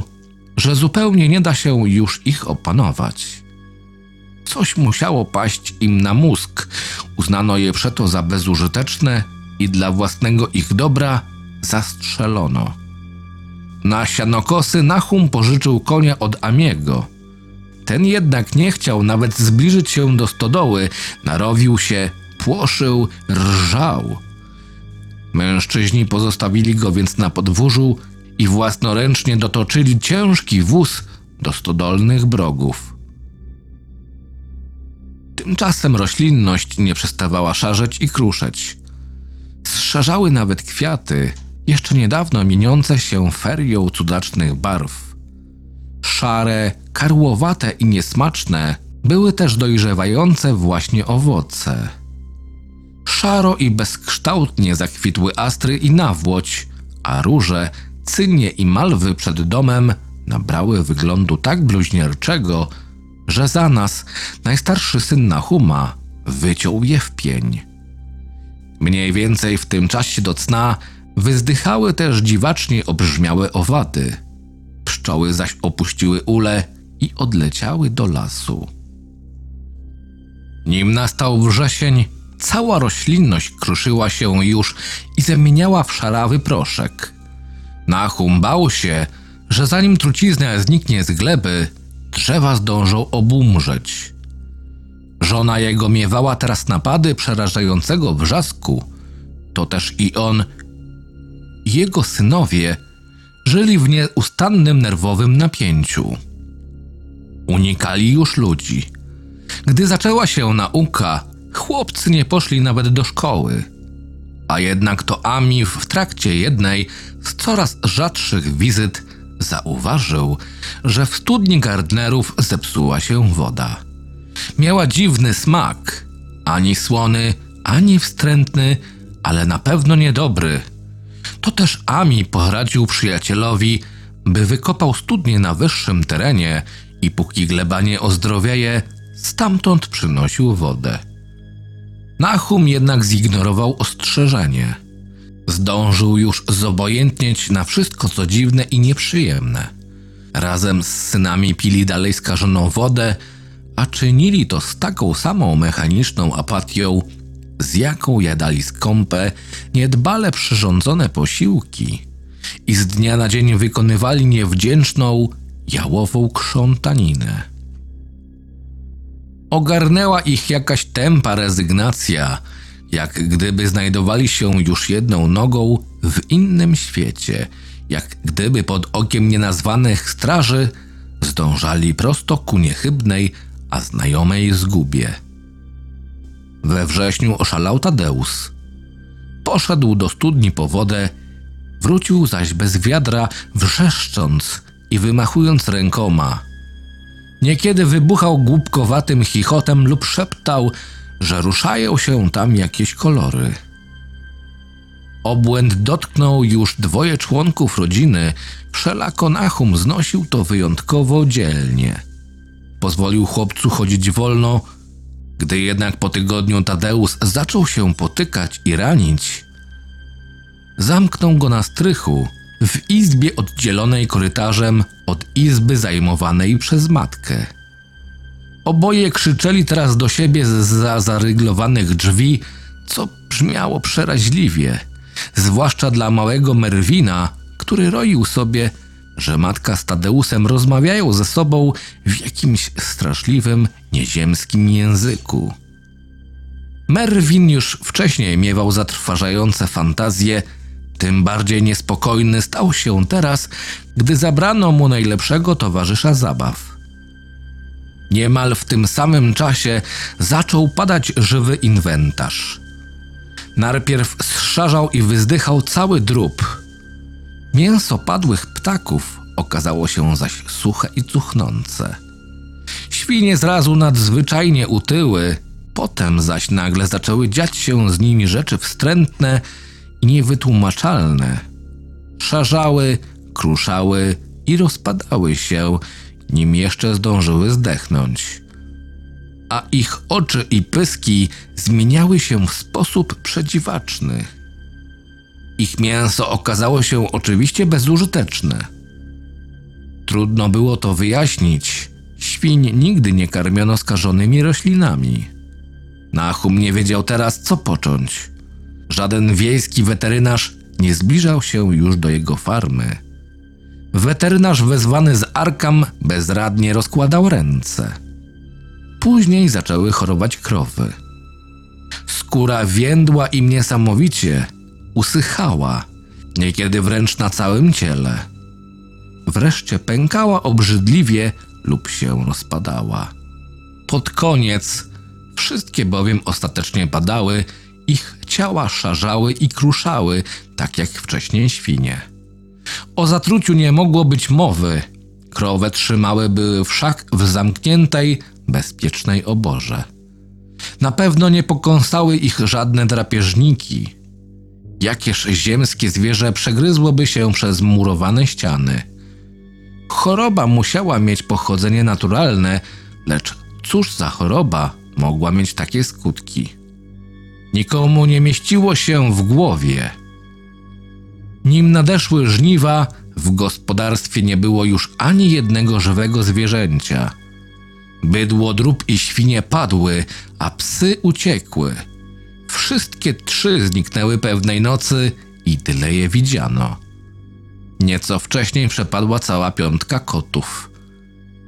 że zupełnie nie da się już ich opanować. Coś musiało paść im na mózg, uznano je przeto za bezużyteczne i dla własnego ich dobra zastrzelono. Na sianokosy Nahum pożyczył konia od Amiego. Ten jednak nie chciał nawet zbliżyć się do stodoły, narowił się, płoszył, rżał. Mężczyźni pozostawili go więc na podwórzu i własnoręcznie dotoczyli ciężki wóz do stodolnych brogów. Tymczasem roślinność nie przestawała szarzeć i kruszeć. Zszarzały nawet kwiaty, jeszcze niedawno mieniące się ferią cudacznych barw. Szare, karłowate i niesmaczne były też dojrzewające właśnie owoce. Szaro i bezkształtnie zakwitły astry i nawłoć, a róże, cynie i malwy przed domem nabrały wyglądu tak bluźnierczego, że za nas najstarszy syn Nahuma wyciął je w pień. Mniej więcej w tym czasie do cna Wyzdychały też dziwacznie obrzmiałe owady. Pszczoły zaś opuściły ule i odleciały do lasu. Nim nastał wrzesień, cała roślinność kruszyła się już i zamieniała w szarawy proszek. Nahum bał się, że zanim trucizna zniknie z gleby, drzewa zdążą obumrzeć. Żona jego miewała teraz napady przerażającego wrzasku. To też i on, jego synowie, żyli w nieustannym nerwowym napięciu. Unikali już ludzi. Gdy zaczęła się nauka, chłopcy nie poszli nawet do szkoły. A jednak to Amif w trakcie jednej z coraz rzadszych wizyt zauważył, że w studni Gardnerów zepsuła się woda. Miała dziwny smak, ani słony, ani wstrętny, ale na pewno niedobry. To też Ami poradził przyjacielowi, by wykopał studnię na wyższym terenie i póki gleba nie ozdrowieje, stamtąd przynosił wodę. Nahum jednak zignorował ostrzeżenie. Zdążył już zobojętnieć na wszystko, co dziwne i nieprzyjemne. Razem z synami pili dalej skażoną wodę, a czynili to z taką samą mechaniczną apatią, z jaką jadali skąpe, niedbale przyrządzone posiłki i z dnia na dzień wykonywali niewdzięczną, jałową krzątaninę. Ogarnęła ich jakaś tempa rezygnacja, jak gdyby znajdowali się już jedną nogą w innym świecie, jak gdyby pod okiem nienazwanych straży zdążali prosto ku niechybnej, a znajomej zgubie. We wrześniu oszalał Tadeusz. Poszedł do studni po wodę, wrócił zaś bez wiadra, wrzeszcząc i wymachując rękoma. Niekiedy wybuchał głupkowatym chichotem lub szeptał, że ruszają się tam jakieś kolory. Obłęd dotknął już dwoje członków rodziny, wszelako Nahum znosił to wyjątkowo dzielnie. Pozwolił chłopcu chodzić wolno, gdy jednak po tygodniu Tadeusz zaczął się potykać i ranić, zamknął go na strychu w izbie oddzielonej korytarzem od izby zajmowanej przez matkę. Oboje krzyczeli teraz do siebie za zaryglowanych drzwi, co brzmiało przeraźliwie, zwłaszcza dla małego Merwina, który roił sobie, że matka z Tadeusem rozmawiają ze sobą w jakimś straszliwym, nieziemskim języku. Merwin już wcześniej miewał zatrważające fantazje, tym bardziej niespokojny stał się teraz, gdy zabrano mu najlepszego towarzysza zabaw. Niemal w tym samym czasie zaczął padać żywy inwentarz. Najpierw zszarzał i wyzdychał cały drób. Mięso padłych ptaków okazało się zaś suche i cuchnące. Świnie zrazu nadzwyczajnie utyły, potem zaś nagle zaczęły dziać się z nimi rzeczy wstrętne i niewytłumaczalne. Szarzały, kruszały i rozpadały się, nim jeszcze zdążyły zdechnąć. A ich oczy i pyski zmieniały się w sposób przedziwaczny. Ich mięso okazało się oczywiście bezużyteczne. Trudno było to wyjaśnić. Świń nigdy nie karmiono skażonymi roślinami. Nahum nie wiedział teraz, co począć. Żaden wiejski weterynarz nie zbliżał się już do jego farmy. Weterynarz wezwany z Arkam bezradnie rozkładał ręce. Później zaczęły chorować krowy. Skóra więdła im niesamowicie, usychała, niekiedy wręcz na całym ciele. Wreszcie pękała obrzydliwie lub się rozpadała. Pod koniec wszystkie bowiem ostatecznie padały, ich ciała szarzały i kruszały, tak jak wcześniej świnie. O zatruciu nie mogło być mowy. Krowe trzymały były wszak w zamkniętej, bezpiecznej oborze. Na pewno nie pokąsały ich żadne drapieżniki. Jakież ziemskie zwierzę przegryzłoby się przez murowane ściany. Choroba musiała mieć pochodzenie naturalne, lecz cóż za choroba mogła mieć takie skutki? Nikomu nie mieściło się w głowie – nim nadeszły żniwa, W gospodarstwie nie było już ani jednego żywego zwierzęcia. Bydło, drób i świnie padły, a psy uciekły. Wszystkie trzy zniknęły pewnej nocy i tyle je widziano. Nieco wcześniej przepadła cała piątka kotów.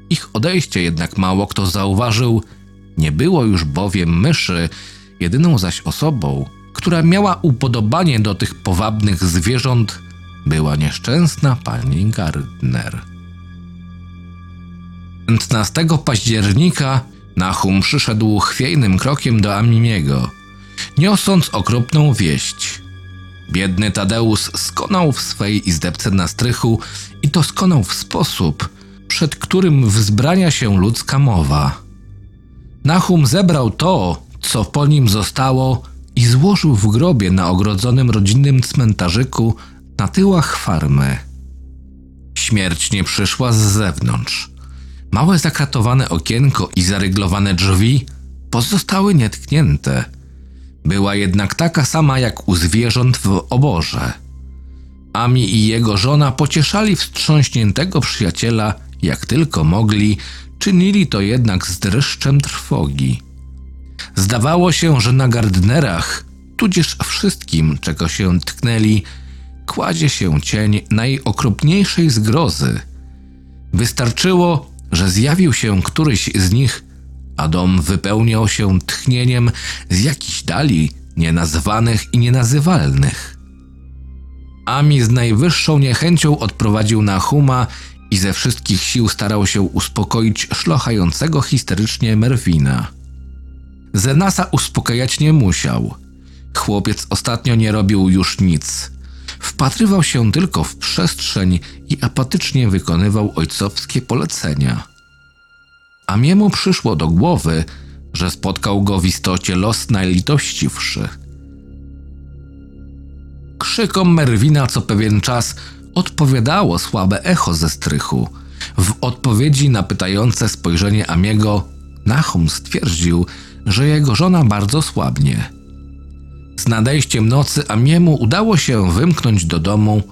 Ich odejście jednak mało kto zauważył, nie było już bowiem myszy, jedyną zaś osobą, która miała upodobanie do tych powabnych zwierząt, była nieszczęsna pani Gardner. 15 października Nahum przyszedł chwiejnym krokiem do Amimiego, niosąc okropną wieść. Biedny Tadeusz skonał w swej izdebce na strychu i to skonał w sposób, przed którym wzbrania się ludzka mowa. Nahum zebrał to, co po nim zostało i złożył w grobie na ogrodzonym rodzinnym cmentarzyku na tyłach farmy. Śmierć nie przyszła z zewnątrz. Małe zakratowane okienko i zaryglowane drzwi pozostały nietknięte. Była jednak taka sama jak u zwierząt w oborze. Ami i jego żona pocieszali wstrząśniętego przyjaciela jak tylko mogli, czynili to jednak z dreszczem trwogi. Zdawało się, że na Gardnerach, tudzież wszystkim, czego się tknęli, kładzie się cień najokropniejszej zgrozy. Wystarczyło, że zjawił się któryś z nich, a dom wypełniał się tchnieniem z jakichś dali nienazwanych i nienazywalnych. Ami z najwyższą niechęcią odprowadził na Huma i ze wszystkich sił starał się uspokoić szlochającego histerycznie Merwina. Zenasa uspokajać nie musiał. Chłopiec ostatnio nie robił już nic. Wpatrywał się tylko w przestrzeń i apatycznie wykonywał ojcowskie polecenia. A miemu przyszło do głowy, że spotkał go w istocie los najlitościwszy. Krzykom Merwina co pewien czas odpowiadało słabe echo ze strychu. W odpowiedzi na pytające spojrzenie Amiego, Nahum stwierdził, że jego żona bardzo słabnie. Z nadejściem nocy Amiemu udało się wymknąć do domu.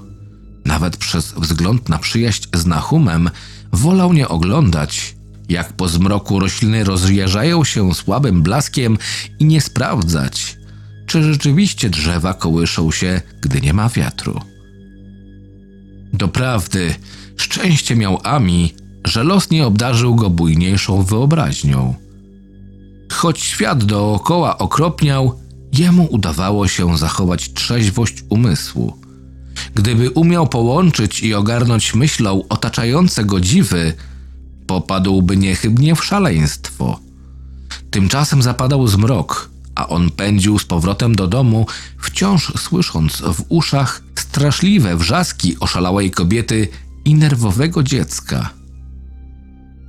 Nawet przez wzgląd na przyjaźń z Nahumem wolał nie oglądać, jak po zmroku rośliny rozjeżdżają się słabym blaskiem i nie sprawdzać, czy rzeczywiście drzewa kołyszą się, gdy nie ma wiatru. Doprawdy, szczęście miał Ami, że los nie obdarzył go bujniejszą wyobraźnią. Choć świat dookoła okropniał, jemu udawało się zachować trzeźwość umysłu. Gdyby umiał połączyć i ogarnąć myślą otaczające go dziwy, popadłby niechybnie w szaleństwo. Tymczasem zapadał zmrok, a on pędził z powrotem do domu, wciąż słysząc w uszach straszliwe wrzaski oszalałej kobiety i nerwowego dziecka.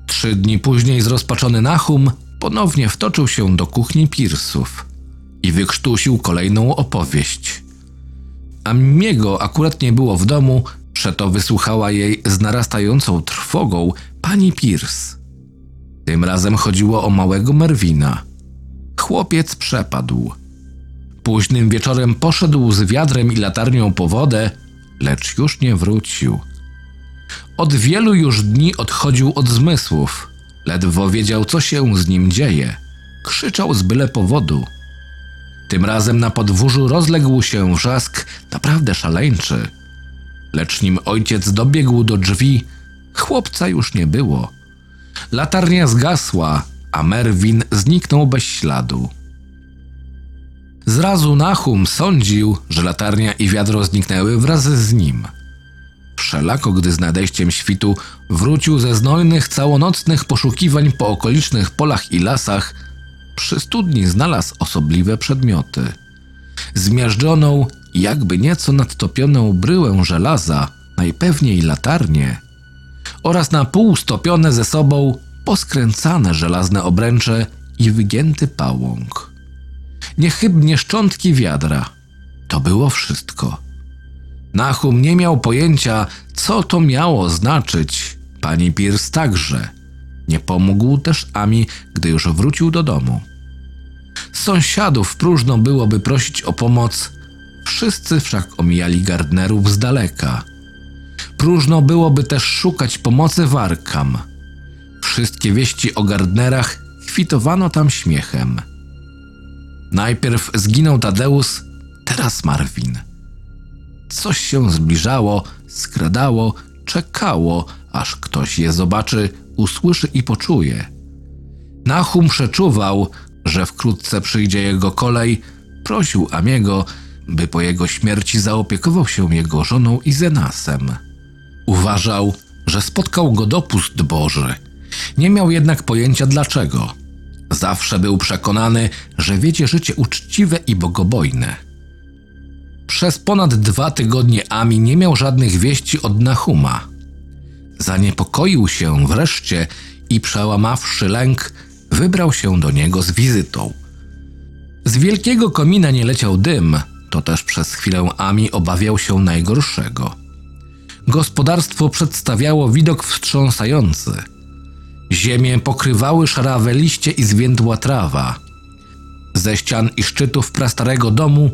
Trzy dni później zrozpaczony Nahum ponownie wtoczył się do kuchni Pirsów i wykrztusił kolejną opowieść. A Miego akurat nie było w domu, przeto wysłuchała jej z narastającą trwogą pani Pierce. Tym razem chodziło o małego Merwina. Chłopiec przepadł. Późnym wieczorem poszedł z wiadrem i latarnią po wodę, lecz już nie wrócił. Od wielu już dni odchodził od zmysłów. Ledwo wiedział, co się z nim dzieje. Krzyczał z byle powodu. Tym razem na podwórzu rozległ się wrzask naprawdę szaleńczy. Lecz nim ojciec dobiegł do drzwi, chłopca już nie było. Latarnia zgasła, a Merwin zniknął bez śladu. Zrazu Nahum sądził, że latarnia i wiadro zniknęły wraz z nim. Wszelako, gdy z nadejściem świtu wrócił ze znojnych, całonocnych poszukiwań po okolicznych polach i lasach, przy studni znalazł osobliwe przedmioty. Zmiażdżoną, jakby nieco nadtopioną bryłę żelaza, najpewniej latarnię, oraz na pół stopione ze sobą poskręcane żelazne obręcze i wygięty pałąk. Niechybnie szczątki wiadra. To było wszystko. Nahum nie miał pojęcia, co to miało znaczyć. Pani Pierce także. Nie pomógł też Ami, gdy już wrócił do domu. Sąsiadów próżno byłoby prosić o pomoc, wszyscy wszak omijali Gardnerów z daleka. Próżno byłoby też szukać pomocy w Arkam. Wszystkie wieści o Gardnerach kwitowano tam śmiechem. Najpierw zginął Tadeusz, teraz Marvin. Coś się zbliżało, skradało, czekało, aż ktoś je zobaczy, usłyszy i poczuje. Nahum przeczuwał, że wkrótce przyjdzie jego kolej, prosił Amiego, by po jego śmierci zaopiekował się jego żoną i Zenasem. Uważał, że spotkał go dopust Boży. Nie miał jednak pojęcia dlaczego. Zawsze był przekonany, że wiedzie życie uczciwe i bogobojne. Przez ponad dwa tygodnie Ami nie miał żadnych wieści od Nahuma. Zaniepokoił się wreszcie i przełamawszy lęk, wybrał się do niego z wizytą. Z wielkiego komina nie leciał dym, to też przez chwilę Ami obawiał się najgorszego. Gospodarstwo przedstawiało widok wstrząsający. Ziemię pokrywały szarawe liście i zwiędła trawa. Ze ścian i szczytów prastarego domu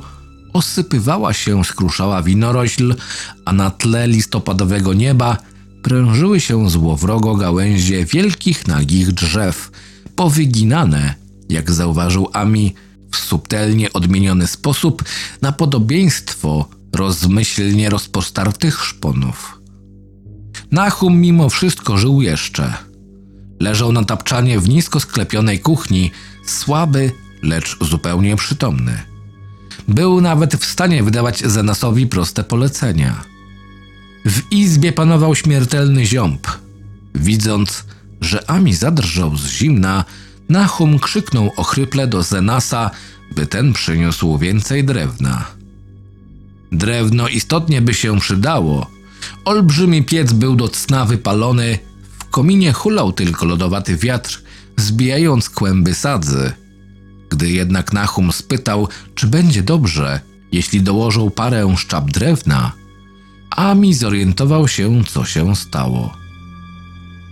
osypywała się skruszała winorośl, a na tle listopadowego nieba prężyły się złowrogo gałęzie wielkich nagich drzew, powyginane, jak zauważył Ami, w subtelnie odmieniony sposób na podobieństwo rozmyślnie rozpostartych szponów. Nahum mimo wszystko żył jeszcze. Leżał na tapczanie w nisko sklepionej kuchni, słaby, lecz zupełnie przytomny. Był nawet w stanie wydawać Zenasowi proste polecenia. W izbie panował śmiertelny ziąb. Widząc, że Ami zadrżał z zimna, Nahum krzyknął ochryple do Zenasa, by ten przyniósł więcej drewna. Drewno istotnie by się przydało. Olbrzymi piec był do cna wypalony, w kominie hulał tylko lodowaty wiatr, zbijając kłęby sadzy. Gdy jednak Nahum spytał, czy będzie dobrze, jeśli dołożą parę szczap drewna, Ami zorientował się, co się stało.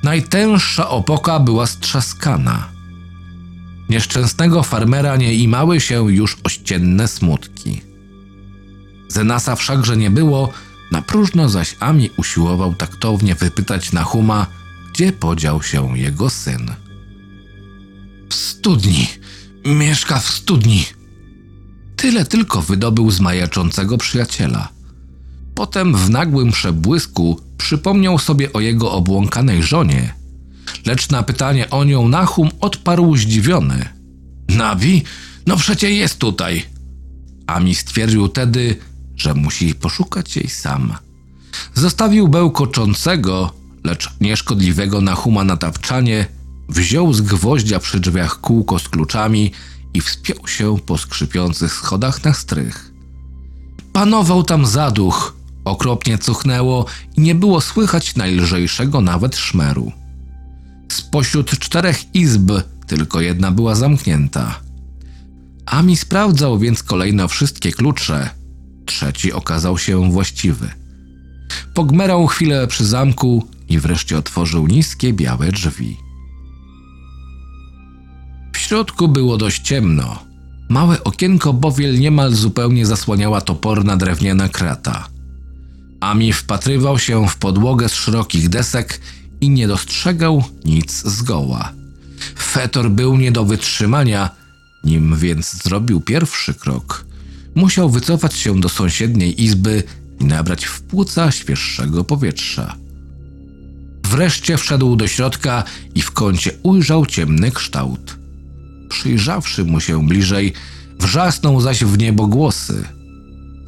Najtęższa opoka była strzaskana. Nieszczęsnego farmera nie imały się już ościenne smutki. Zenasa wszakże nie było, na próżno zaś Ami usiłował taktownie wypytać Nahuma, gdzie podział się jego syn. W studni, mieszka w studni. Tyle tylko wydobył z majaczącego przyjaciela. Potem w nagłym przebłysku przypomniał sobie o jego obłąkanej żonie, lecz na pytanie o nią Nahum odparł zdziwiony. Nabi? No przecie jest tutaj. Ami stwierdził tedy, że musi poszukać jej sam. Zostawił bełkoczącego, lecz nieszkodliwego Nahuma na tapczanie, wziął z gwoździa przy drzwiach kółko z kluczami i wspiął się po skrzypiących schodach na strych. Panował tam zaduch, okropnie cuchnęło i nie było słychać najlżejszego nawet szmeru. Spośród czterech izb tylko jedna była zamknięta. Ami sprawdzał więc kolejno wszystkie klucze. Trzeci okazał się właściwy. Pogmerał chwilę przy zamku i wreszcie otworzył niskie białe drzwi. W środku było dość ciemno. Małe okienko bowiel niemal zupełnie zasłaniała toporna drewniana krata. Ami wpatrywał się w podłogę z szerokich desek i nie dostrzegał nic zgoła. Fetor był nie do wytrzymania, nim więc zrobił pierwszy krok. Musiał wycofać się do sąsiedniej izby i nabrać w płuca świeższego powietrza. Wreszcie wszedł do środka i w kącie ujrzał ciemny kształt. Przyjrzawszy mu się bliżej, wrzasnął zaś w niebo głosy.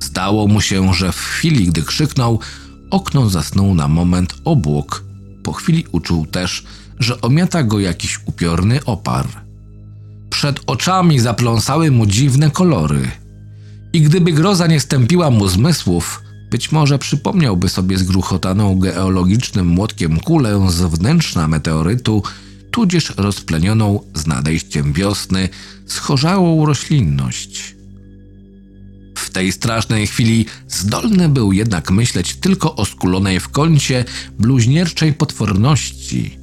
Zdało mu się, że w chwili, gdy krzyknął, okno zasnął na moment obłok. Po chwili uczuł też, że omiata go jakiś upiorny opar. Przed oczami zapląsały mu dziwne kolory. I gdyby groza nie stępiła mu zmysłów, być może przypomniałby sobie zgruchotaną geologicznym młotkiem kulę z wnętrza meteorytu, tudzież rozplenioną z nadejściem wiosny schorzałą roślinność. W tej strasznej chwili zdolny był jednak myśleć tylko o skulonej w kącie bluźnierczej potworności,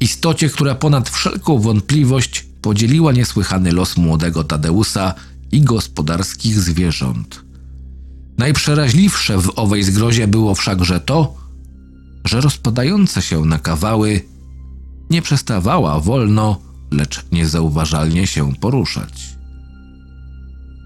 istocie, która ponad wszelką wątpliwość podzieliła niesłychany los młodego Tadeusa i gospodarskich zwierząt. Najprzeraźliwsze w owej zgrozie było wszakże to, że rozpadające się na kawały nie przestawała wolno, lecz niezauważalnie się poruszać.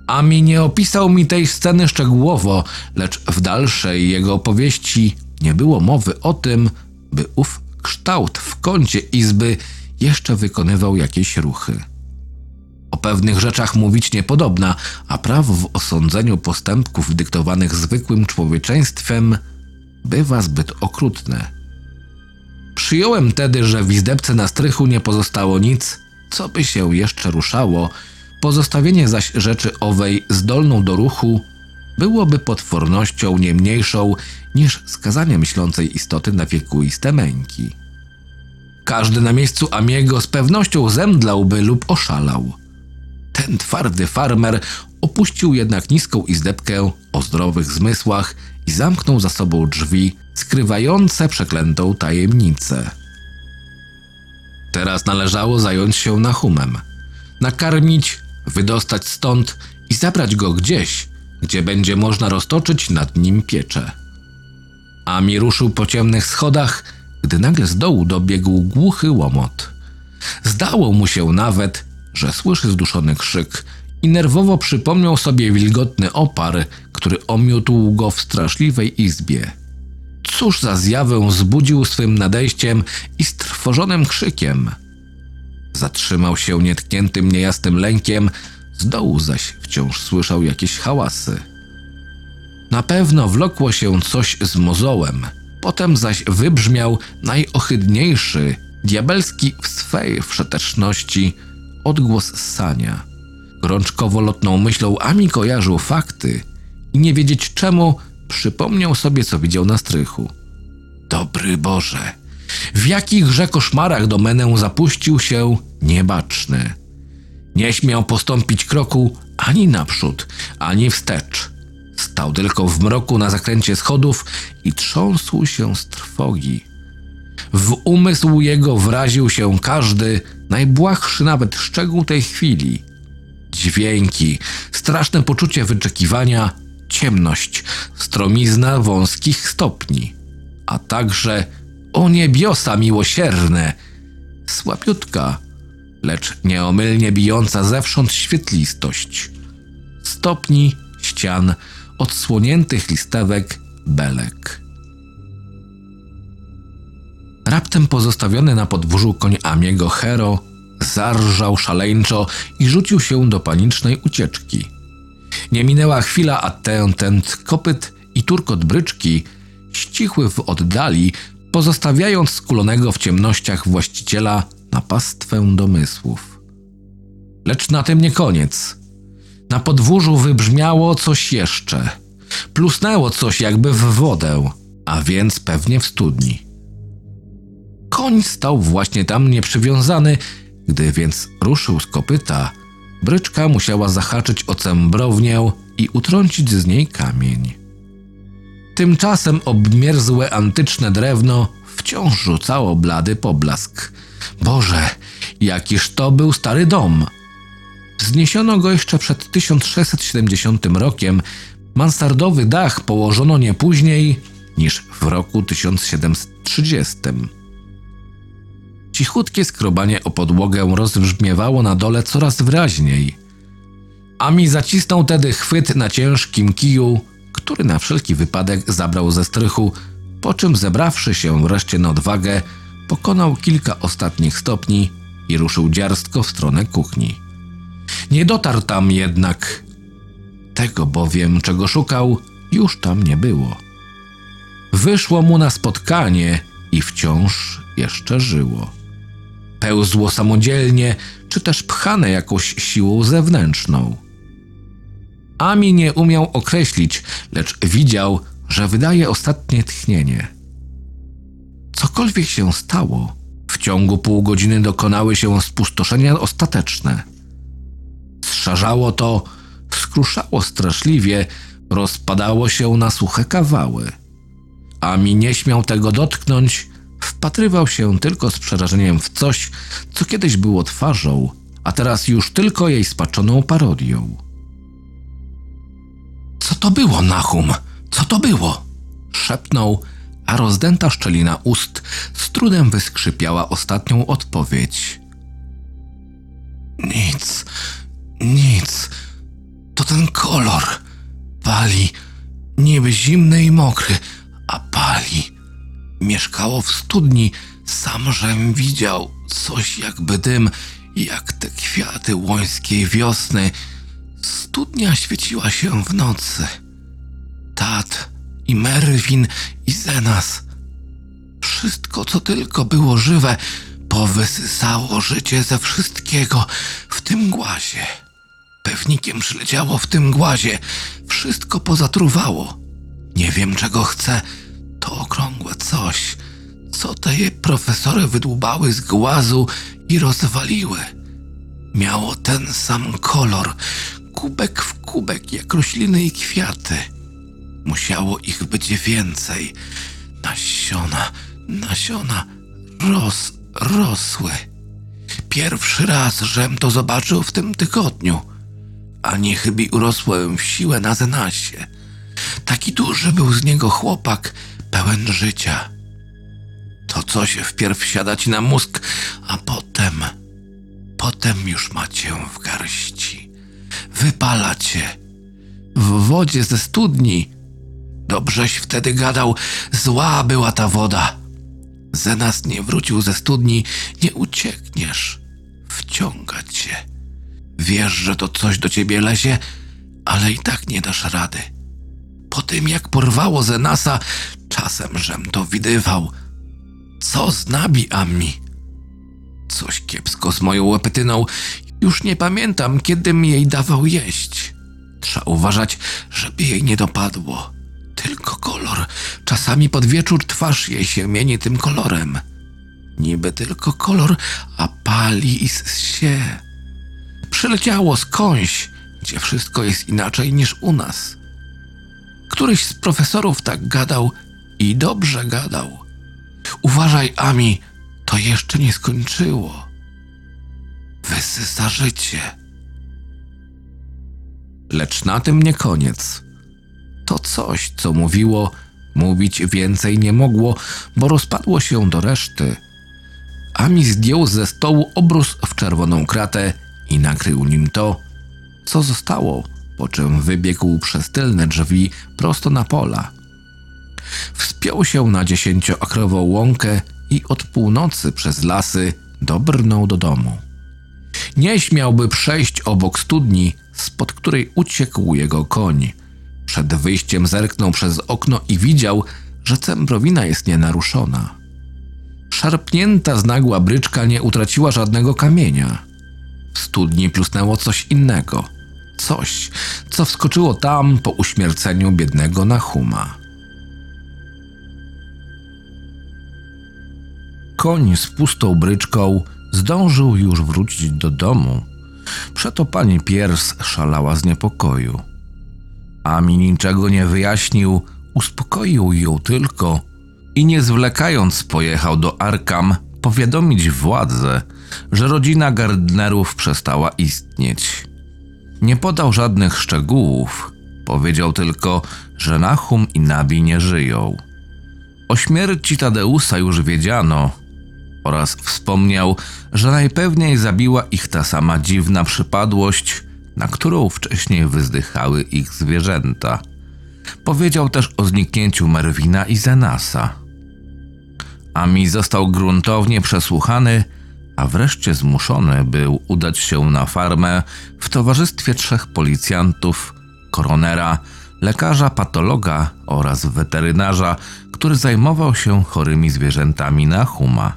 Ami nie opisał mi tej sceny szczegółowo, lecz w dalszej jego opowieści nie było mowy o tym, by ów kształt w kącie izby jeszcze wykonywał jakieś ruchy. O pewnych rzeczach mówić niepodobna, a prawo w osądzeniu postępków dyktowanych zwykłym człowieczeństwem bywa zbyt okrutne. Przyjąłem tedy, że w izdebce na strychu nie pozostało nic, co by się jeszcze ruszało, pozostawienie zaś rzeczy owej zdolną do ruchu byłoby potwornością nie mniejszą niż skazanie myślącej istoty na wiekuiste męki. Każdy na miejscu Amiego z pewnością zemdlałby lub oszalał. Ten twardy farmer opuścił jednak niską izdebkę o zdrowych zmysłach i zamknął za sobą drzwi skrywające przeklętą tajemnicę. Teraz należało zająć się Nahumem. Nakarmić, wydostać stąd i zabrać go gdzieś, gdzie będzie można roztoczyć nad nim pieczę. Ami ruszył po ciemnych schodach, gdy nagle z dołu dobiegł głuchy łomot. Zdało mu się nawet, że słyszy zduszony krzyk i nerwowo przypomniał sobie wilgotny opar, który omiótł go w straszliwej izbie. Cóż za zjawę zbudził swym nadejściem i strwożonym krzykiem? Zatrzymał się nietkniętym niejasnym lękiem, z dołu zaś wciąż słyszał jakieś hałasy. Na pewno wlokło się coś z mozołem, potem zaś wybrzmiał najohydniejszy, diabelski w swej wszeteczności odgłos sania. Gorączkowo lotną myślą Ami kojarzył fakty i nie wiedzieć czemu przypomniał sobie, co widział na strychu. Dobry Boże, w jakichże koszmarach domenę zapuścił się niebaczny. Nie śmiał postąpić kroku ani naprzód, ani wstecz. Stał tylko w mroku na zakręcie schodów i trząsł się z trwogi. W umysł jego wraził się każdy, najbłahszy nawet szczegół tej chwili. Dźwięki, straszne poczucie wyczekiwania, ciemność, stromizna wąskich stopni, a także o niebiosa miłosierne, słabiutka, lecz nieomylnie bijąca zewsząd świetlistość. Stopni, ścian, odsłoniętych listewek, belek. Raptem pozostawiony na podwórzu koń Amiego Hero zarżał szaleńczo i rzucił się do panicznej ucieczki. Nie minęła chwila, a ten, ten kopyt i turkot bryczki ścichły w oddali, pozostawiając skulonego w ciemnościach właściciela na pastwę domysłów. Lecz na tym nie koniec. Na podwórzu wybrzmiało coś jeszcze. Plusnęło coś jakby w wodę, a więc pewnie w studni. Koń stał właśnie tam nieprzywiązany, gdy więc ruszył z kopyta, bryczka musiała zahaczyć o cembrownię i utrącić z niej kamień. Tymczasem obmierzłe antyczne drewno wciąż rzucało blady poblask. Boże, jakiż to był stary dom! Zniesiono go jeszcze przed 1670 rokiem. Mansardowy dach położono nie później niż w roku 1730. Cichutkie skrobanie o podłogę rozbrzmiewało na dole coraz wyraźniej. Ami zacisnął tedy chwyt na ciężkim kiju, który na wszelki wypadek zabrał ze strychu, po czym zebrawszy się wreszcie na odwagę, pokonał kilka ostatnich stopni i ruszył dziarstko w stronę kuchni. Nie dotarł tam jednak. Tego bowiem, czego szukał, już tam nie było. Wyszło mu na spotkanie i wciąż jeszcze żyło. Pełzło samodzielnie, czy też pchane jakąś siłą zewnętrzną. Ami nie umiał określić, lecz widział, że wydaje ostatnie tchnienie. Cokolwiek się stało, w ciągu pół godziny dokonały się spustoszenia ostateczne. Zszarzało to, skruszało straszliwie, rozpadało się na suche kawały. Ami nie śmiał tego dotknąć, wpatrywał się tylko z przerażeniem w coś, co kiedyś było twarzą, a teraz już tylko jej spaczoną parodią. Co to było, Nahum? Co to było? Szepnął, a rozdęta szczelina ust z trudem wyskrzypiała ostatnią odpowiedź. Nic, nic. To ten kolor. Pali. Niby zimny i mokry, a pali. Mieszkało w studni. Sam żem widział coś jakby dym, jak te kwiaty łońskiej wiosny. Studnia świeciła się w nocy. Tat i Merwin i Zenas. Wszystko, co tylko było żywe, powysysało życie ze wszystkiego w tym głazie. Pewnikiem przyleciało w tym głazie. Wszystko pozatruwało. Nie wiem, czego chcę. To okrągłe coś, co te je profesory wydłubały z głazu i rozwaliły. Miało ten sam kolor, kubek w kubek, jak rośliny i kwiaty. Musiało ich być więcej. Nasiona, nasiona ros, rosły. Pierwszy raz, żem to zobaczył w tym tygodniu. A niech by urosłem w siłę na Zenasie. Taki duży był z niego chłopak, pełen życia. To coś wpierw siada ci na mózg, a potem, potem już macie w garści. Wypala cię. W wodzie ze studni. Dobrześ wtedy gadał, zła była ta woda. Zenas nie wrócił ze studni, nie uciekniesz. Wciąga cię. Wiesz, że to coś do ciebie lezie, ale i tak nie dasz rady. Po tym, jak porwało Zenasa, czasem żem to widywał. Co z nabiami? Coś kiepsko z moją łepetyną. Już nie pamiętam, kiedy mi jej dawał jeść. Trzeba uważać, żeby jej nie dopadło. Tylko kolor. Czasami pod wieczór twarz jej się mieni tym kolorem. Niby tylko kolor, a pali i się. Przyleciało skądś, gdzie wszystko jest inaczej niż u nas. Któryś z profesorów tak gadał i dobrze gadał. Uważaj, Ami, to jeszcze nie skończyło. Wysysa życie. Lecz na tym nie koniec. To coś, co mówiło, mówić więcej nie mogło, bo rozpadło się do reszty. Ami zdjął ze stołu obrus w czerwoną kratę i nakrył nim to, co zostało, po czym wybiegł przez tylne drzwi prosto na pola. Wspiął się na dziesięcioakrową łąkę i od północy przez lasy dobrnął do domu. Nie śmiałby przejść obok studni, spod której uciekł jego koń. Przed wyjściem zerknął przez okno i widział, że cembrowina jest nienaruszona. Szarpnięta z nagła bryczka nie utraciła żadnego kamienia. W studni plusnęło coś innego. Coś, co wskoczyło tam po uśmierceniu biednego Nahuma. Koń z pustą bryczką zdążył już wrócić do domu. Przeto pani Piers szalała z niepokoju. Ami niczego nie wyjaśnił, uspokoił ją tylko i nie zwlekając pojechał do Arkam powiadomić władzę, że rodzina Gardnerów przestała istnieć. Nie podał żadnych szczegółów, powiedział tylko, że Nahum i Nabi nie żyją. O śmierci Tadeusa już wiedziano oraz wspomniał, że najpewniej zabiła ich ta sama dziwna przypadłość, na którą wcześniej wyzdychały ich zwierzęta. Powiedział też o zniknięciu Merwina i Zenasa. Ami został gruntownie przesłuchany, a wreszcie zmuszony był udać się na farmę w towarzystwie trzech policjantów, koronera, lekarza patologa oraz weterynarza, który zajmował się chorymi zwierzętami na huma.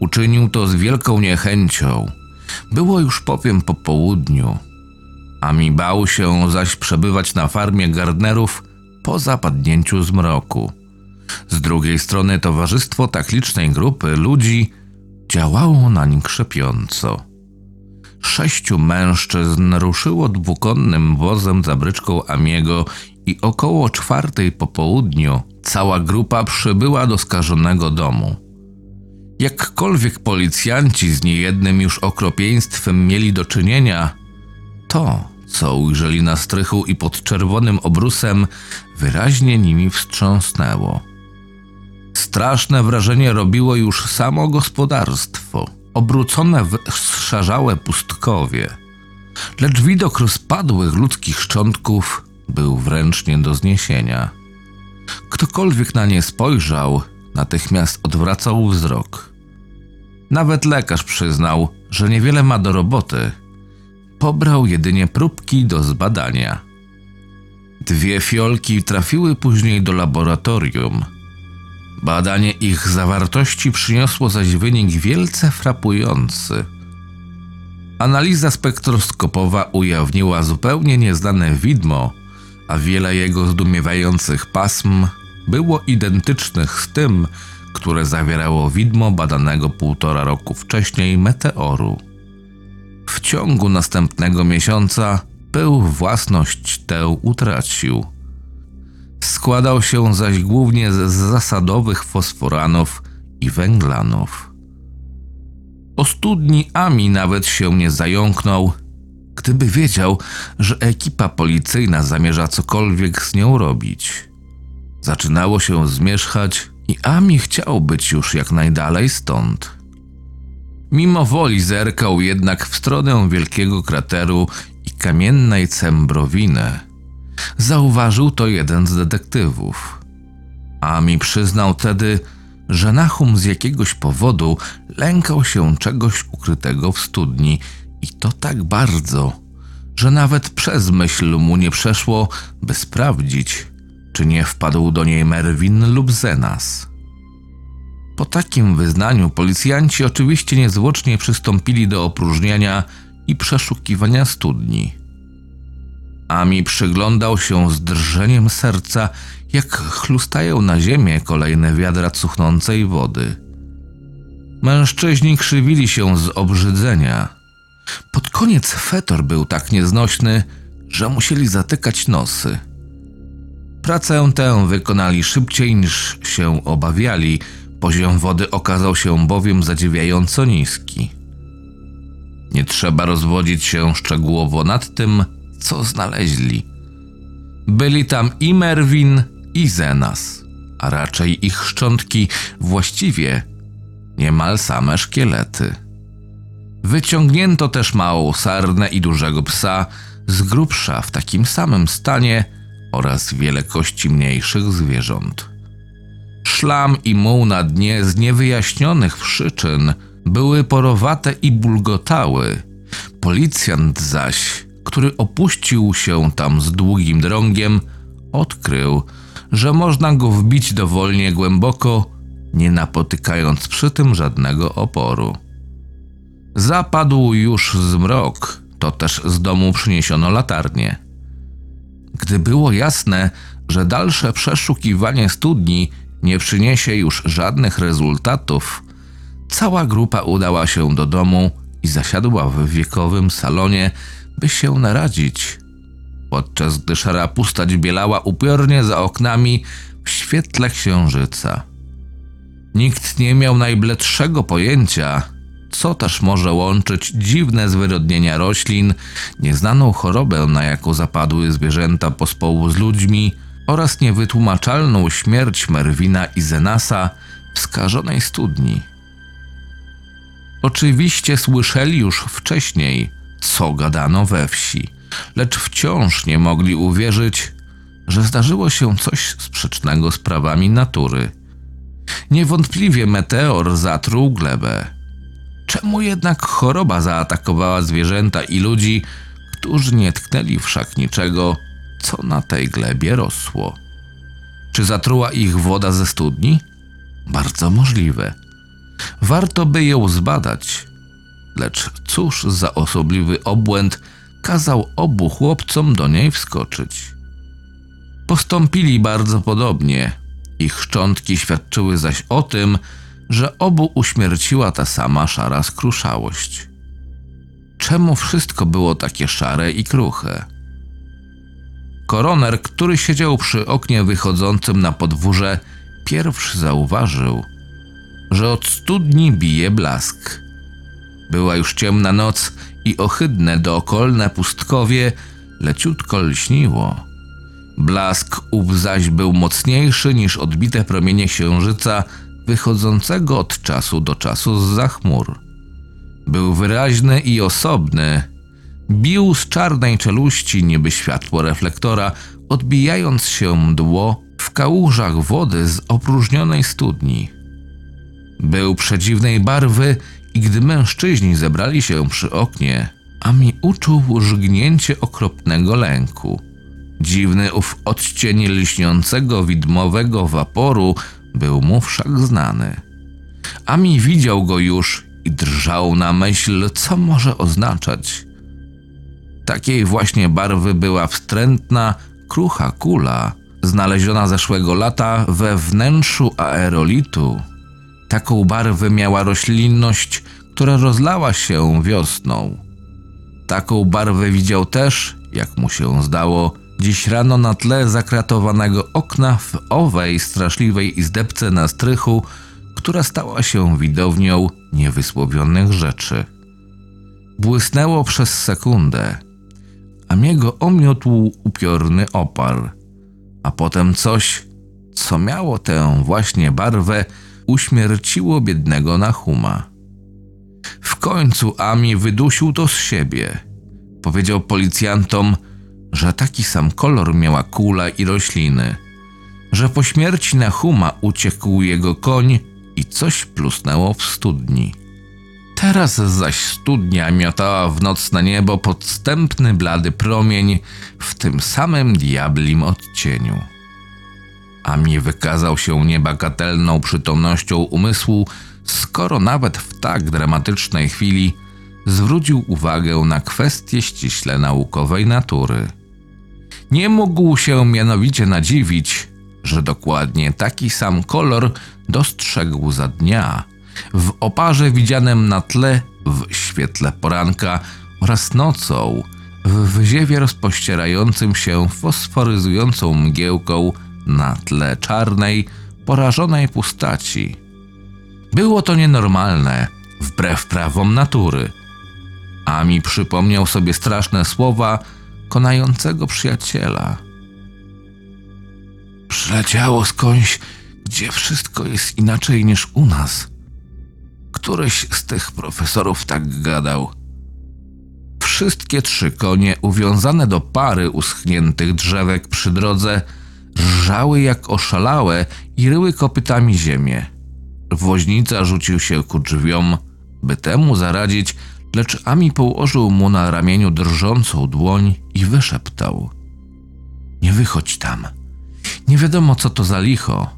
Uczynił to z wielką niechęcią. Było już powiem po południu, a mi bał się zaś przebywać na farmie Gardnerów po zapadnięciu zmroku. Z drugiej strony towarzystwo tak licznej grupy ludzi działało nań krzepiąco. Sześciu mężczyzn ruszyło dwukonnym wozem za bryczką Amiego i około czwartej po południu cała grupa przybyła do skażonego domu. Jakkolwiek policjanci z niejednym już okropieństwem mieli do czynienia, to, co ujrzeli na strychu i pod czerwonym obrusem, wyraźnie nimi wstrząsnęło. Straszne wrażenie robiło już samo gospodarstwo, obrócone w szarzałe pustkowie. Lecz widok rozpadłych ludzkich szczątków był wręcz nie do zniesienia. Ktokolwiek na nie spojrzał, natychmiast odwracał wzrok. Nawet lekarz przyznał, że niewiele ma do roboty. Pobrał jedynie próbki do zbadania. Dwie fiolki trafiły później do laboratorium. Badanie ich zawartości przyniosło zaś wynik wielce frapujący. Analiza spektroskopowa ujawniła zupełnie nieznane widmo, a wiele jego zdumiewających pasm było identycznych z tym, które zawierało widmo badanego półtora roku wcześniej meteoru. W ciągu następnego miesiąca pył własność tę utracił. Składał się zaś głównie z zasadowych fosforanów i węglanów. O studni Ami nawet się nie zająknął, gdyby wiedział, że ekipa policyjna zamierza cokolwiek z nią robić. Zaczynało się zmierzchać i Ami chciał być już jak najdalej stąd. Mimo woli zerkał jednak w stronę wielkiego krateru i kamiennej cembrowiny. Zauważył to jeden z detektywów. Ami przyznał tedy, że Nahum z jakiegoś powodu lękał się czegoś ukrytego w studni i to tak bardzo, że nawet przez myśl mu nie przeszło, by sprawdzić, czy nie wpadł do niej Merwin lub Zenas. Po takim wyznaniu policjanci oczywiście niezwłocznie przystąpili do opróżniania i przeszukiwania studni. Ami przyglądał się z drżeniem serca, jak chlustają na ziemię kolejne wiadra cuchnącej wody. Mężczyźni krzywili się z obrzydzenia. Pod koniec fetor był tak nieznośny, że musieli zatykać nosy. Pracę tę wykonali szybciej niż się obawiali, poziom wody okazał się bowiem zadziwiająco niski. Nie trzeba rozwodzić się szczegółowo nad tym, co znaleźli. Byli tam i Merwin, i Zenas, a raczej ich szczątki, właściwie niemal same szkielety. Wyciągnięto też małą sarnę i dużego psa, z grubsza w takim samym stanie oraz wiele kości mniejszych zwierząt. Szlam i muł na dnie z niewyjaśnionych przyczyn były porowate i bulgotały. Policjant zaś, który opuścił się tam z długim drągiem, odkrył, że można go wbić dowolnie głęboko, nie napotykając przy tym żadnego oporu. Zapadł już zmrok, to też z domu przyniesiono latarnię. Gdy było jasne, że dalsze przeszukiwanie studni nie przyniesie już żadnych rezultatów, cała grupa udała się do domu i zasiadła w wiekowym salonie, by się naradzić, podczas gdy szara pustać bielała upiornie za oknami w świetle księżyca. Nikt nie miał najbledszego pojęcia, co też może łączyć dziwne zwyrodnienia roślin, nieznaną chorobę, na jaką zapadły zwierzęta pospołu z ludźmi oraz niewytłumaczalną śmierć Merwina i Zenasa w skażonej studni. Oczywiście słyszeli już wcześniej, co gadano we wsi, lecz wciąż nie mogli uwierzyć, że zdarzyło się coś sprzecznego z prawami natury. Niewątpliwie meteor zatruł glebę. Czemu jednak choroba zaatakowała zwierzęta i ludzi, którzy nie tknęli wszak niczego, co na tej glebie rosło? Czy zatruła ich woda ze studni? Bardzo możliwe. Warto by ją zbadać. Lecz cóż za osobliwy obłęd kazał obu chłopcom do niej wskoczyć. Postąpili bardzo podobnie. Ich szczątki świadczyły zaś o tym, że obu uśmierciła ta sama szara skruszałość. Czemu wszystko było takie szare i kruche? Koroner, który siedział przy oknie wychodzącym na podwórze, pierwszy zauważył, że od studni bije blask. Była już ciemna noc i ohydne dookolne pustkowie leciutko lśniło. Blask ów zaś był mocniejszy niż odbite promienie księżyca wychodzącego od czasu do czasu z za chmur. Był wyraźny i osobny. Bił z czarnej czeluści niby światło reflektora, odbijając się mdło w kałużach wody z opróżnionej studni. Był przedziwnej barwy i gdy mężczyźni zebrali się przy oknie, Ami uczuł żgnięcie okropnego lęku. Dziwny ów odcień lśniącego widmowego waporu był mu wszak znany. Ami widział go już i drżał na myśl, co może oznaczać. Takiej właśnie barwy była wstrętna, krucha kula, znaleziona zeszłego lata we wnętrzu aerolitu. Taką barwę miała roślinność, która rozlała się wiosną. Taką barwę widział też, jak mu się zdało, dziś rano na tle zakratowanego okna w owej straszliwej izdebce na strychu, która stała się widownią niewysłowionych rzeczy. Błysnęło przez sekundę, a miego omiotł upiorny opar, a potem coś, co miało tę właśnie barwę, uśmierciło biednego Nahuma. W końcu Ami wydusił to z siebie. Powiedział policjantom, że taki sam kolor miała kula i rośliny, że po śmierci Nahuma uciekł jego koń i coś plusnęło w studni. Teraz zaś studnia miotała w nocne niebo podstępny blady promień w tym samym diablim odcieniu. Ami wykazał się niebagatelną przytomnością umysłu, skoro nawet w tak dramatycznej chwili zwrócił uwagę na kwestie ściśle naukowej natury. Nie mógł się mianowicie nadziwić, że dokładnie taki sam kolor dostrzegł za dnia w oparze widzianym na tle w świetle poranka oraz nocą w wyziewie rozpościerającym się fosforyzującą mgiełką na tle czarnej, porażonej pustaci. Było to nienormalne, wbrew prawom natury. A mi przypomniał sobie straszne słowa konającego przyjaciela. Przyleciało skądś, gdzie wszystko jest inaczej niż u nas. Któryś z tych profesorów tak gadał. Wszystkie trzy konie uwiązane do pary uschniętych drzewek przy drodze rżały jak oszalałe i ryły kopytami ziemię. Woźnica rzucił się ku drzwiom, by temu zaradzić, lecz Ami położył mu na ramieniu drżącą dłoń i wyszeptał: Nie wychodź tam. Nie wiadomo, co to za licho.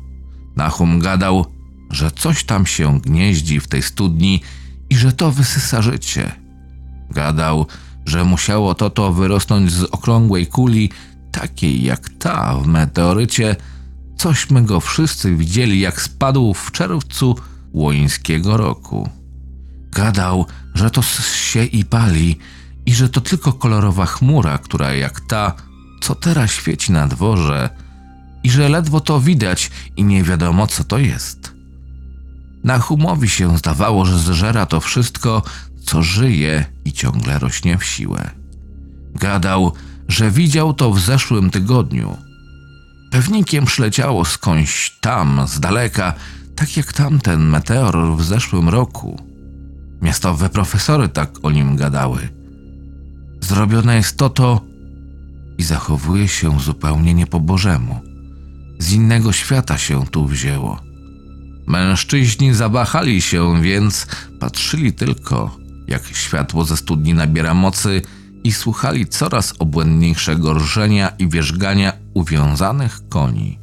Nahum gadał, że coś tam się gnieździ w tej studni i że to wysysa życie. Gadał, że musiało to to wyrosnąć z okrągłej kuli, takiej jak ta w meteorycie, cośmy go wszyscy widzieli, jak spadł w czerwcu łońskiego roku. Gadał, że to się i pali i że to tylko kolorowa chmura, która jak ta, co teraz świeci na dworze, i że ledwo to widać i nie wiadomo, co to jest. Na humowi się zdawało, że zżera to wszystko, co żyje i ciągle rośnie w siłę. Gadał, że widział to w zeszłym tygodniu. Pewnikiem przyleciało skądś tam, z daleka, tak jak tamten meteor w zeszłym roku. Miastowe profesory tak o nim gadały. Zrobione jest to to i zachowuje się zupełnie nie po Bożemu. Z innego świata się tu wzięło. Mężczyźni zawahali się, więc patrzyli tylko, jak światło ze studni nabiera mocy i słuchali coraz obłędniejszego rżenia i wierzgania uwiązanych koni.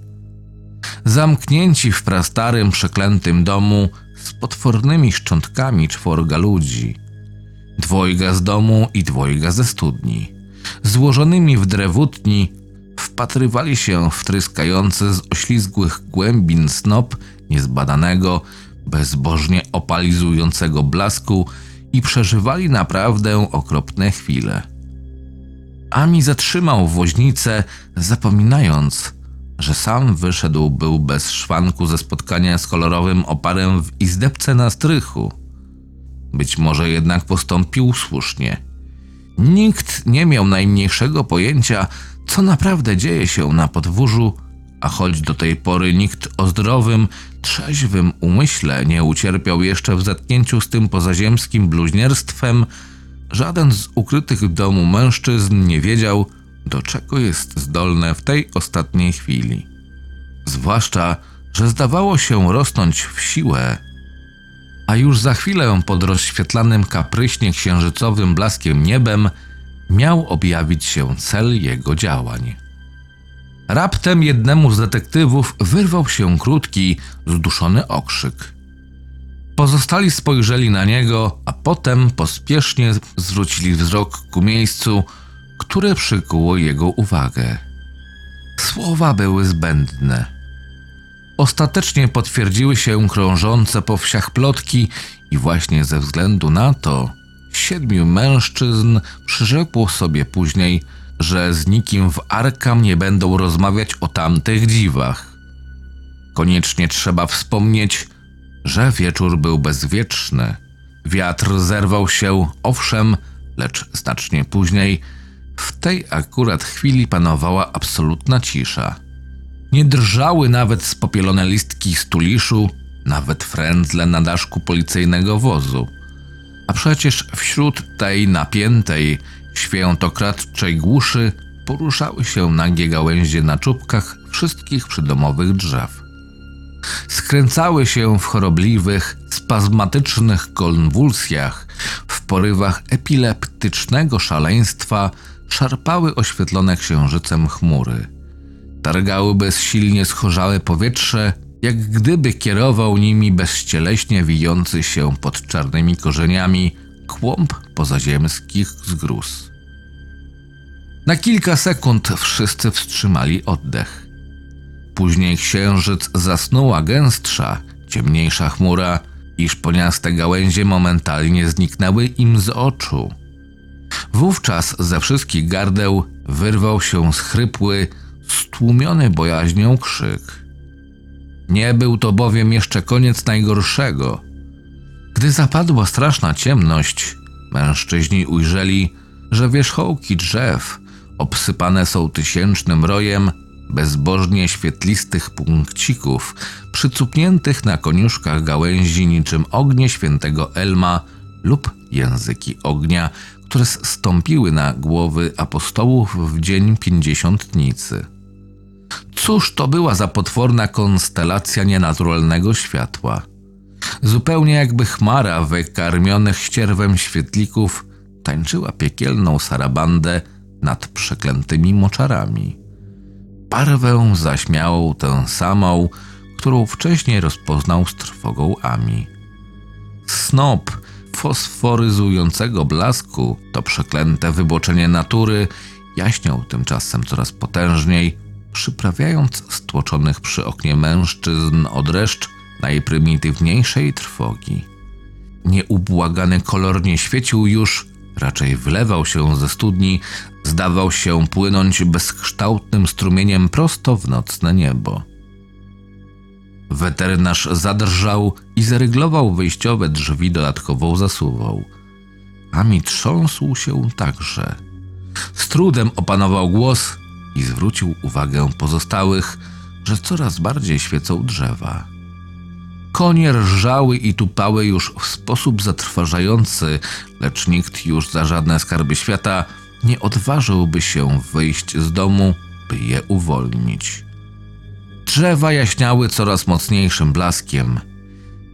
Zamknięci w prastarym, przeklętym domu z potwornymi szczątkami czworga ludzi. Dwojga z domu i dwojga ze studni. Złożonymi w drewutni wpatrywali się w tryskający z oślizgłych głębin snop niezbadanego, bezbożnie opalizującego blasku i przeżywali naprawdę okropne chwile. Ami zatrzymał woźnicę, zapominając, że sam wyszedł był bez szwanku ze spotkania z kolorowym oparem w izdebce na strychu. Być może jednak postąpił słusznie. Nikt nie miał najmniejszego pojęcia, co naprawdę dzieje się na podwórzu, a choć do tej pory nikt o zdrowym, trzeźwym umyśle nie ucierpiał jeszcze w zetknięciu z tym pozaziemskim bluźnierstwem, żaden z ukrytych w domu mężczyzn nie wiedział, do czego jest zdolne w tej ostatniej chwili. Zwłaszcza, że zdawało się rosnąć w siłę. A już za chwilę pod rozświetlanym kapryśnie księżycowym blaskiem niebem miał objawić się cel jego działań. Raptem jednemu z detektywów wyrwał się krótki, zduszony okrzyk. Pozostali spojrzeli na niego, a potem pospiesznie zwrócili wzrok ku miejscu, które przykuło jego uwagę. Słowa były zbędne. Ostatecznie potwierdziły się krążące po wsiach plotki, i właśnie ze względu na to siedmiu mężczyzn przyrzekło sobie później, że z nikim w Arkam nie będą rozmawiać o tamtych dziwach. Koniecznie trzeba wspomnieć, że wieczór był bezwieczny. Wiatr zerwał się, owszem, lecz znacznie później. W tej akurat chwili panowała absolutna cisza. Nie drżały nawet spopielone listki stuliszu, nawet frędzle na daszku policyjnego wozu. A przecież wśród tej napiętej, świętokradczej głuszy poruszały się nagie gałęzie na czubkach wszystkich przydomowych drzew. Skręcały się w chorobliwych, spazmatycznych konwulsjach, w porywach epileptycznego szaleństwa szarpały oświetlone księżycem chmury. Targały bezsilnie schorzałe powietrze, jak gdyby kierował nimi bezcieleśnie wijący się pod czarnymi korzeniami kłąb pozaziemskich zgróz. Na kilka sekund wszyscy wstrzymali oddech. Później księżyc zasnuła gęstsza, ciemniejsza chmura, iż poniaste gałęzie momentalnie zniknęły im z oczu. Wówczas ze wszystkich gardeł wyrwał się schrypły, stłumiony bojaźnią krzyk. Nie był to bowiem jeszcze koniec najgorszego. Gdy zapadła straszna ciemność, mężczyźni ujrzeli, że wierzchołki drzew obsypane są tysięcznym rojem bezbożnie świetlistych punkcików przycupniętych na koniuszkach gałęzi niczym ognie świętego Elma lub języki ognia, które stąpiły na głowy apostołów w dzień pięćdziesiątnicy. Cóż to była za potworna konstelacja nienaturalnego światła? Zupełnie jakby chmara wykarmionych ścierwem świetlików tańczyła piekielną sarabandę nad przeklętymi moczarami. Barwę zaśmiałą tę samą, którą wcześniej rozpoznał z trwogą Ami. Snop fosforyzującego blasku, to przeklęte wyboczenie natury, jaśniał tymczasem coraz potężniej, przyprawiając stłoczonych przy oknie mężczyzn o dreszcz najprymitywniejszej trwogi. Nieubłagany kolor nie świecił już, raczej wlewał się ze studni, zdawał się płynąć bezkształtnym strumieniem prosto w nocne niebo. Weterynarz zadrżał i zaryglował wyjściowe drzwi dodatkową zasuwą. A mi trząsł się także. Z trudem opanował głos i zwrócił uwagę pozostałych, że coraz bardziej świecą drzewa. Konie rżały i tupały już w sposób zatrważający, lecz nikt już za żadne skarby świata nie odważyłby się wyjść z domu, by je uwolnić. Drzewa jaśniały coraz mocniejszym blaskiem,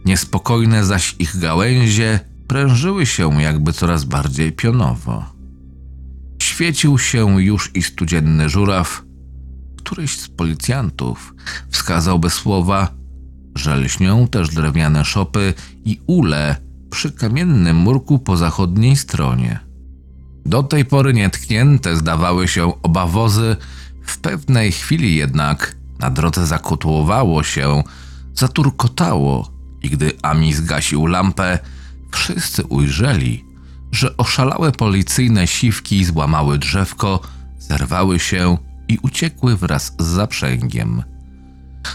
niespokojne zaś ich gałęzie prężyły się jakby coraz bardziej pionowo. Świecił się już i studzienny żuraw. Któryś z policjantów wskazał bez słowa, że lśnią też drewniane szopy i ule przy kamiennym murku po zachodniej stronie. Do tej pory nietknięte zdawały się oba wozy, w pewnej chwili jednak na drodze zakotłowało się, zaturkotało i gdy Ami zgasił lampę, wszyscy ujrzeli, że oszalałe policyjne siwki złamały drzewko, zerwały się i uciekły wraz z zaprzęgiem.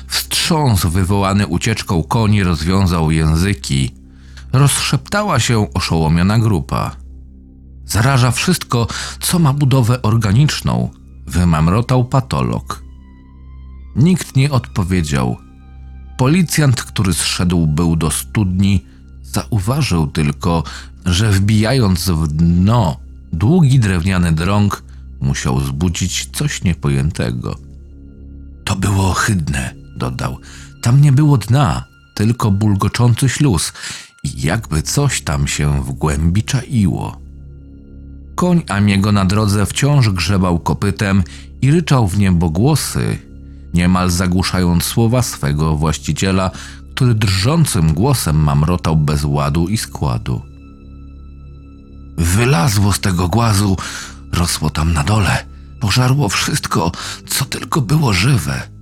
Wstrząs wywołany ucieczką koni rozwiązał języki. Rozszeptała się oszołomiona grupa. Zaraża wszystko, co ma budowę organiczną, wymamrotał patolog. Nikt nie odpowiedział. Policjant, który zszedł był do studni, zauważył tylko, że wbijając w dno długi drewniany drąg, musiał zbudzić coś niepojętego. To było ohydne, dodał. Tam nie było dna, tylko bulgoczący śluz i jakby coś tam się w głębi czaiło. Koń Amiego na drodze wciąż grzebał kopytem i ryczał w niebo głosy, niemal zagłuszając słowa swego właściciela, który drżącym głosem mamrotał bez ładu i składu. Wylazło z tego głazu, rosło tam na dole, pożarło wszystko, co tylko było żywe.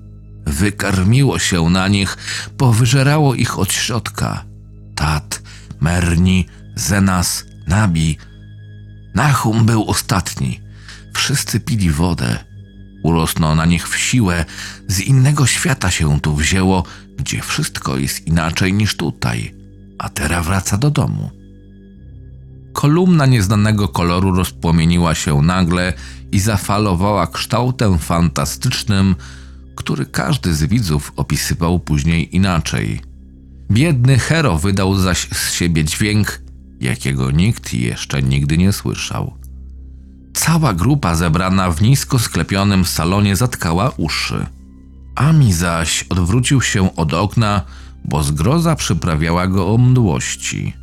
Wykarmiło się na nich, powyżerało ich od środka. Tat, Merni, Zenas, Nabi. Nahum był ostatni. Wszyscy pili wodę. Urosno na nich w siłę, z innego świata się tu wzięło, gdzie wszystko jest inaczej niż tutaj, a teraz wraca do domu. Kolumna nieznanego koloru rozpłomieniła się nagle i zafalowała kształtem fantastycznym, który każdy z widzów opisywał później inaczej. Biedny Hero wydał zaś z siebie dźwięk, jakiego nikt jeszcze nigdy nie słyszał. Cała grupa zebrana w nisko sklepionym salonie zatkała uszy. Ami zaś odwrócił się od okna, bo zgroza przyprawiała go o mdłości.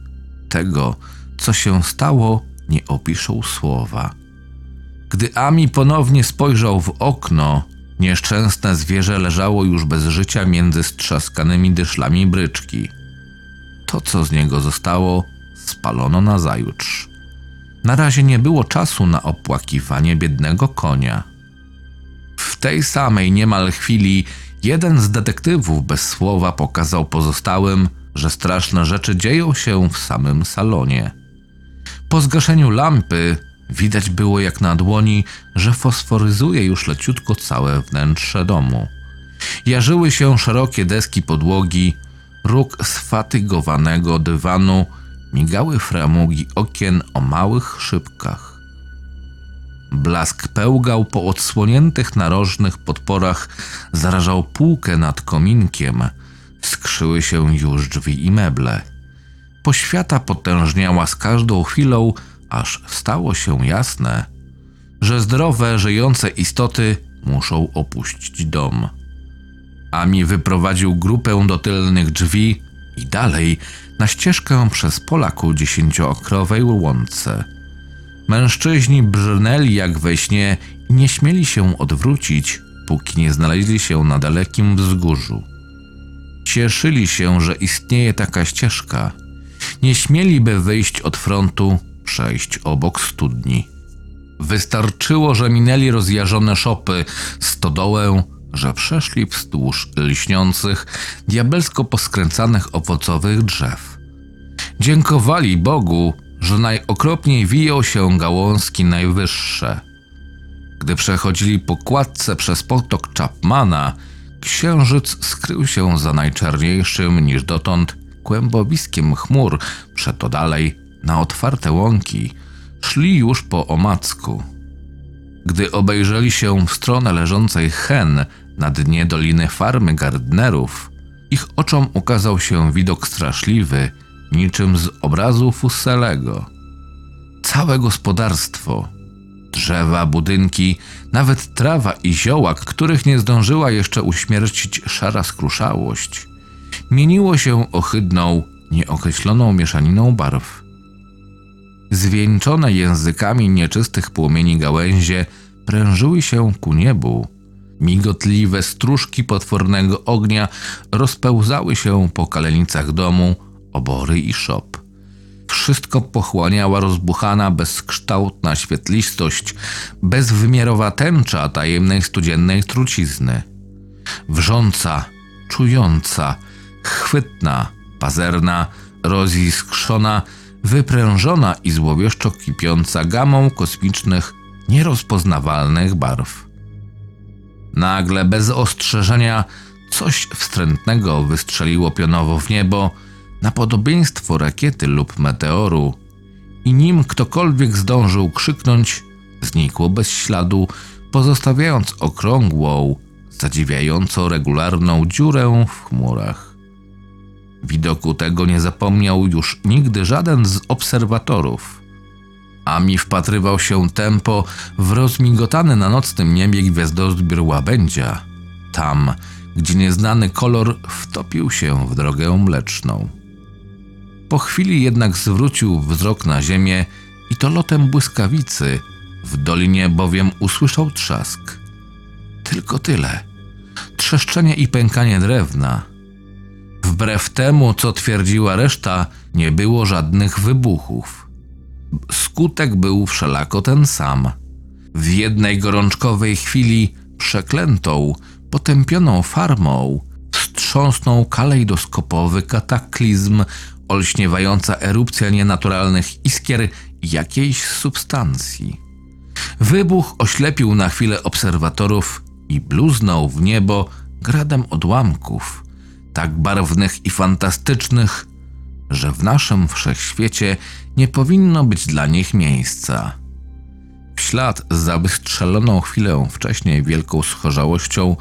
Tego, co się stało, nie opiszą słowa. Gdy Ami ponownie spojrzał w okno, nieszczęsne zwierzę leżało już bez życia między strzaskanymi dyszlami bryczki. To, co z niego zostało, spalono na zajutrz. Na razie nie było czasu na opłakiwanie biednego konia. W tej samej niemal chwili jeden z detektywów bez słowa pokazał pozostałym, że straszne rzeczy dzieją się w samym salonie. Po zgaszeniu lampy widać było jak na dłoni, że fosforyzuje już leciutko całe wnętrze domu. Jarzyły się szerokie deski podłogi, róg sfatygowanego dywanu, migały framugi okien o małych szybkach. Blask pełgał po odsłoniętych narożnych podporach, zarażał półkę nad kominkiem, skrzyły się już drzwi i meble. Poświata potężniała z każdą chwilą, aż stało się jasne, że zdrowe, żyjące istoty muszą opuścić dom. Ami wyprowadził grupę do tylnych drzwi i dalej na ścieżkę przez pola ku dziesięciookrowej łące. Mężczyźni brnęli jak we śnie i nie śmieli się odwrócić, póki nie znaleźli się na dalekim wzgórzu. Cieszyli się, że istnieje taka ścieżka. Nie śmieliby wyjść od frontu, przejść obok studni. Wystarczyło, że minęli rozjażone szopy, stodołę, że przeszli wzdłuż lśniących, diabelsko poskręcanych owocowych drzew. Dziękowali Bogu, że najokropniej wiją się gałązki najwyższe. Gdy przechodzili po kładce przez potok Chapmana, księżyc skrył się za najczarniejszym niż dotąd kłębowiskiem chmur, przeto dalej, na otwarte łąki, szli już po omacku. Gdy obejrzeli się w stronę leżącej hen na dnie doliny farmy Gardnerów, ich oczom ukazał się widok straszliwy, niczym z obrazu Fusselego. Całe gospodarstwo, drzewa, budynki, nawet trawa i zioła, których nie zdążyła jeszcze uśmiercić szara skruszałość, mieniło się ohydną, nieokreśloną mieszaniną barw. Zwieńczone językami nieczystych płomieni gałęzie prężyły się ku niebu. Migotliwe stróżki potwornego ognia rozpełzały się po kalenicach domu, obory i szop. Wszystko pochłaniała rozbuchana, bezkształtna świetlistość, bezwymiarowa tęcza tajemnej studziennej trucizny. Wrząca, czująca, chwytna, pazerna, roziskrzona, wyprężona i złowieszczo kipiąca gamą kosmicznych, nierozpoznawalnych barw. Nagle, bez ostrzeżenia, coś wstrętnego wystrzeliło pionowo w niebo, na podobieństwo rakiety lub meteoru, i nim ktokolwiek zdążył krzyknąć, znikło bez śladu, pozostawiając okrągłą, zadziwiająco regularną dziurę w chmurach. Widoku tego nie zapomniał już nigdy żaden z obserwatorów. Ami wpatrywał się tempo w rozmigotany na nocnym niebie gwiazdozbiór łabędzia, tam, gdzie nieznany kolor wtopił się w drogę mleczną. Po chwili jednak zwrócił wzrok na ziemię i to lotem błyskawicy, w dolinie bowiem usłyszał trzask. Tylko tyle. Trzeszczenie i pękanie drewna. Wbrew temu, co twierdziła reszta, nie było żadnych wybuchów. Skutek był wszelako ten sam. W jednej gorączkowej chwili przeklętą, potępioną farmą wstrząsnął kalejdoskopowy kataklizm, olśniewająca erupcja nienaturalnych iskier jakiejś substancji. Wybuch oślepił na chwilę obserwatorów i bluznął w niebo gradem odłamków, tak barwnych i fantastycznych, że w naszym wszechświecie nie powinno być dla nich miejsca. W ślad za wystrzeloną chwilę wcześniej wielką schorzałością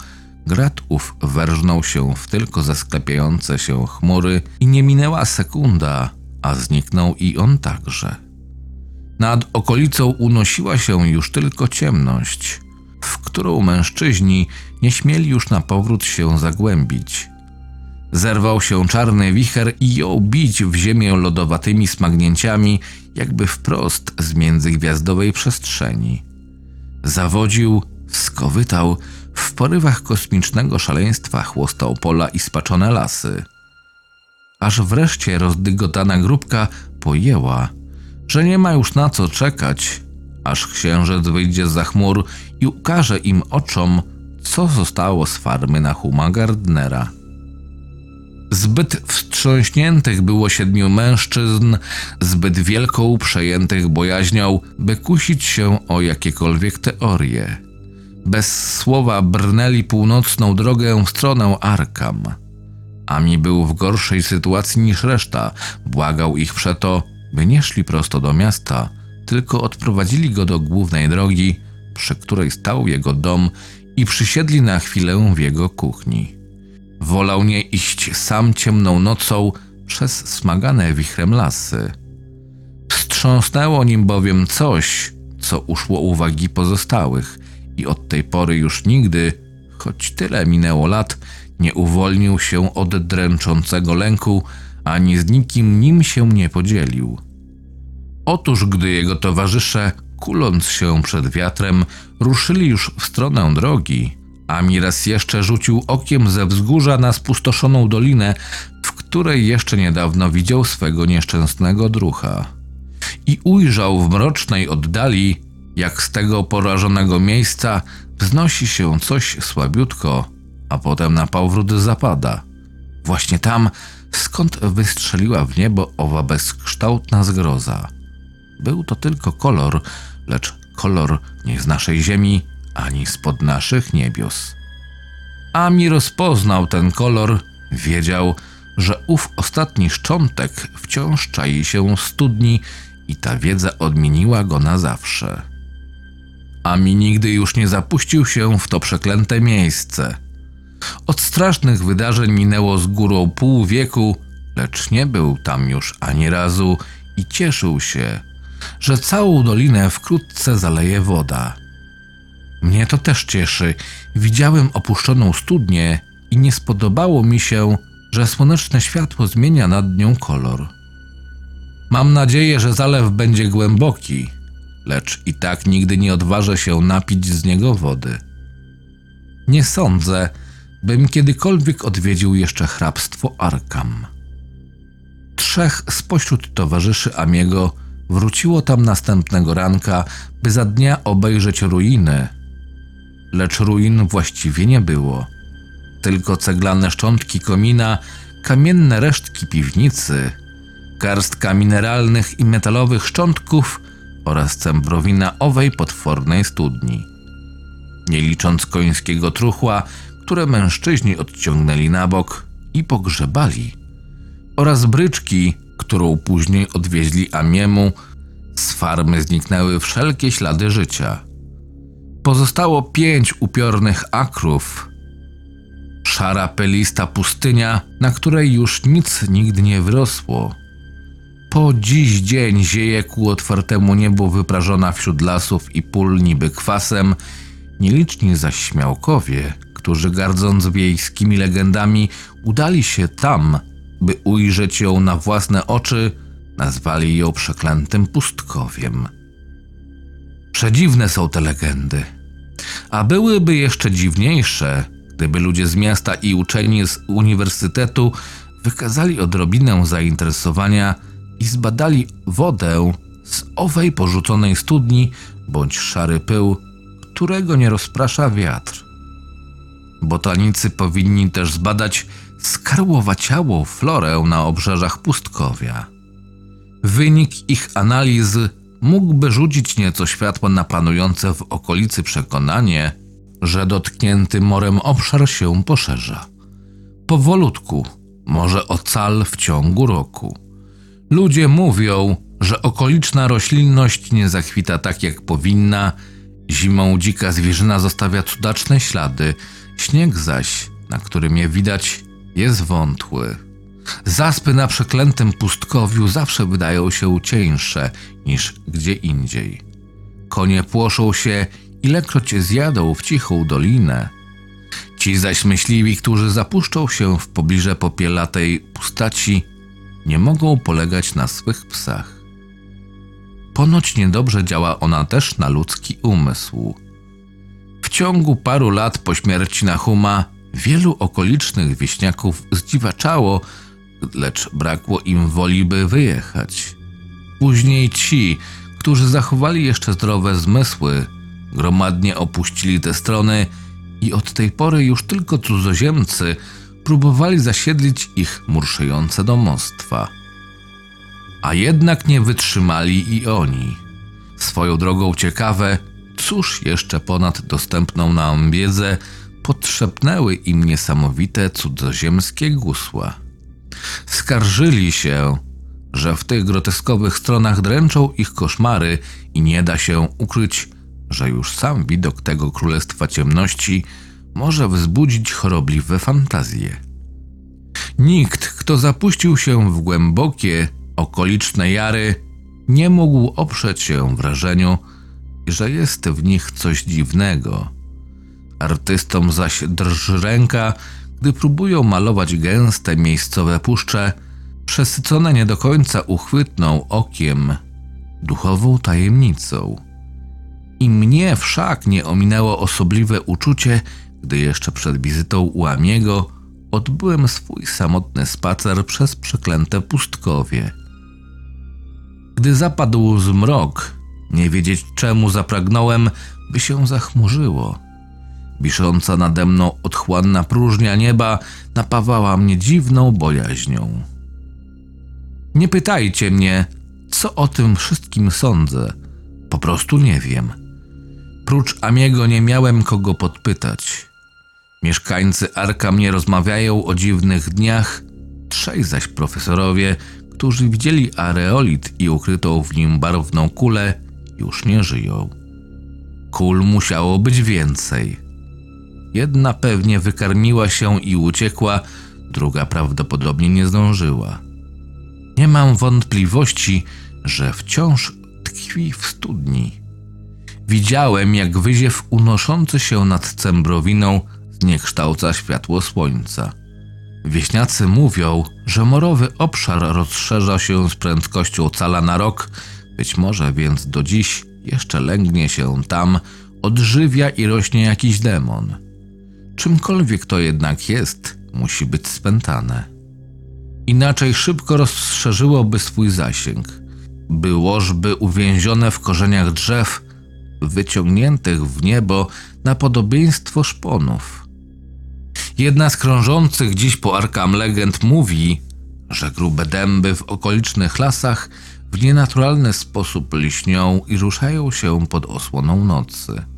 grad ów werżnął się w tylko zasklepiające się chmury i nie minęła sekunda, a zniknął i on także. Nad okolicą unosiła się już tylko ciemność, w którą mężczyźni nie śmieli już na powrót się zagłębić. Zerwał się czarny wicher i jął bić w ziemię lodowatymi smagnięciami, jakby wprost z międzygwiazdowej przestrzeni. Zawodził, skowytał, w porywach kosmicznego szaleństwa chłostał pola i spaczone lasy. Aż wreszcie rozdygotana grupka pojęła, że nie ma już na co czekać, aż księżyc wyjdzie za chmur i ukaże im oczom, co zostało z farmy na Huma Gardnera. Zbyt wstrząśniętych było siedmiu mężczyzn, zbyt wielką przejętych bojaźnią, by kusić się o jakiekolwiek teorie. Bez słowa brnęli północną drogę w stronę Arkam. Ami był w gorszej sytuacji niż reszta, błagał ich przeto, by nie szli prosto do miasta, tylko odprowadzili go do głównej drogi, przy której stał jego dom i przysiedli na chwilę w jego kuchni. Wolał nie iść sam ciemną nocą przez smagane wichrem lasy. Wstrząsnęło nim bowiem coś, co uszło uwagi pozostałych i od tej pory już nigdy, choć tyle minęło lat, nie uwolnił się od dręczącego lęku, ani z nikim nim się nie podzielił. Otóż, gdy jego towarzysze, kuląc się przed wiatrem, ruszyli już w stronę drogi, Ami raz jeszcze rzucił okiem ze wzgórza na spustoszoną dolinę, w której jeszcze niedawno widział swego nieszczęsnego drucha. I ujrzał w mrocznej oddali, jak z tego porażonego miejsca wznosi się coś słabiutko, a potem na powrót zapada. Właśnie tam, skąd wystrzeliła w niebo owa bezkształtna zgroza. Był to tylko kolor, lecz kolor nie z naszej ziemi, ani spod naszych niebios. Ami rozpoznał ten kolor, wiedział, że ów ostatni szczątek wciąż czai się studni i ta wiedza odmieniła go na zawsze. Ami nigdy już nie zapuścił się w to przeklęte miejsce. Od strasznych wydarzeń minęło z górą pół wieku, lecz nie był tam już ani razu i cieszył się, że całą dolinę wkrótce zaleje woda. Mnie to też cieszy. Widziałem opuszczoną studnię i nie spodobało mi się, że słoneczne światło zmienia nad nią kolor. Mam nadzieję, że zalew będzie głęboki, lecz i tak nigdy nie odważę się napić z niego wody. Nie sądzę, bym kiedykolwiek odwiedził jeszcze hrabstwo Arkam. Trzech spośród towarzyszy Amiego wróciło tam następnego ranka, by za dnia obejrzeć ruiny, lecz ruin właściwie nie było. Tylko ceglane szczątki komina, kamienne resztki piwnicy, garstka mineralnych i metalowych szczątków oraz cembrowina owej potwornej studni. Nie licząc końskiego truchła, które mężczyźni odciągnęli na bok i pogrzebali, oraz bryczki, którą później odwieźli Amiemu, z farmy zniknęły wszelkie ślady życia – Pozostało pięć upiornych akrów. Szara, pelista pustynia, na której już nic nigdy nie wyrosło. Po dziś dzień zieje ku otwartemu niebu wyprażona wśród lasów i pól niby kwasem, nieliczni zaś śmiałkowie, którzy gardząc wiejskimi legendami udali się tam, by ujrzeć ją na własne oczy, nazwali ją przeklętym pustkowiem. Przedziwne są te legendy. A byłyby jeszcze dziwniejsze, gdyby ludzie z miasta i uczeni z uniwersytetu wykazali odrobinę zainteresowania i zbadali wodę z owej porzuconej studni bądź szary pył, którego nie rozprasza wiatr. Botanicy powinni też zbadać skarłowaciałą florę na obrzeżach pustkowia. Wynik ich analizy mógłby rzucić nieco światła na panujące w okolicy przekonanie, że dotknięty morem obszar się poszerza. Powolutku, może ocal w ciągu roku. Ludzie mówią, że okoliczna roślinność nie zakwita tak jak powinna, zimą dzika zwierzyna zostawia cudaczne ślady, śnieg zaś, na którym je widać, jest wątły. Zaspy na przeklętym pustkowiu zawsze wydają się cieńsze niż gdzie indziej. Konie płoszą się, ilekroć zjadą w cichą dolinę. Ci zaś myśliwi, którzy zapuszczą się w pobliże popielatej pustaci, nie mogą polegać na swych psach. Ponoć niedobrze działa ona też na ludzki umysł. W ciągu paru lat po śmierci Nahuma wielu okolicznych wieśniaków zdziwaczało, lecz brakło im woli, by wyjechać. Później ci, którzy zachowali jeszcze zdrowe zmysły, gromadnie opuścili te strony i od tej pory już tylko cudzoziemcy próbowali zasiedlić ich murszejące domostwa. A jednak nie wytrzymali i oni. Swoją drogą ciekawe, cóż jeszcze ponad dostępną nam wiedzę podszepnęły im niesamowite cudzoziemskie gusła. Skarżyli się, że w tych groteskowych stronach dręczą ich koszmary i nie da się ukryć, że już sam widok tego królestwa ciemności może wzbudzić chorobliwe fantazje. Nikt, kto zapuścił się w głębokie, okoliczne jary, nie mógł oprzeć się wrażeniu, że jest w nich coś dziwnego. Artystom zaś drży ręka, gdy próbują malować gęste miejscowe puszcze, przesycone nie do końca uchwytną okiem, duchową tajemnicą. I mnie wszak nie ominęło osobliwe uczucie, gdy jeszcze przed wizytą u Amiego odbyłem swój samotny spacer przez przeklęte pustkowie. Gdy zapadł zmrok, nie wiedzieć czemu zapragnąłem, by się zachmurzyło. Wisząca nade mną otchłanna próżnia nieba napawała mnie dziwną bojaźnią. Nie pytajcie mnie, co o tym wszystkim sądzę. Po prostu nie wiem. Prócz Amiego nie miałem kogo podpytać. Mieszkańcy Arkam nie rozmawiają o dziwnych dniach, trzej zaś profesorowie, którzy widzieli areolit i ukrytą w nim barwną kulę, już nie żyją. Kul musiało być więcej. Jedna pewnie wykarmiła się i uciekła, druga prawdopodobnie nie zdążyła. Nie mam wątpliwości, że wciąż tkwi w studni. Widziałem, jak wyziew unoszący się nad Cembrowiną zniekształca światło słońca. Wieśniacy mówią, że morowy obszar rozszerza się z prędkością cala na rok, być może więc do dziś jeszcze lęgnie się tam, odżywia i rośnie jakiś demon. Czymkolwiek to jednak jest, musi być spętane. Inaczej szybko rozszerzyłoby swój zasięg. By łożby uwięzione w korzeniach drzew, wyciągniętych w niebo na podobieństwo szponów. Jedna z krążących dziś po arkam legend mówi, że grube dęby w okolicznych lasach w nienaturalny sposób liśnią i ruszają się pod osłoną nocy.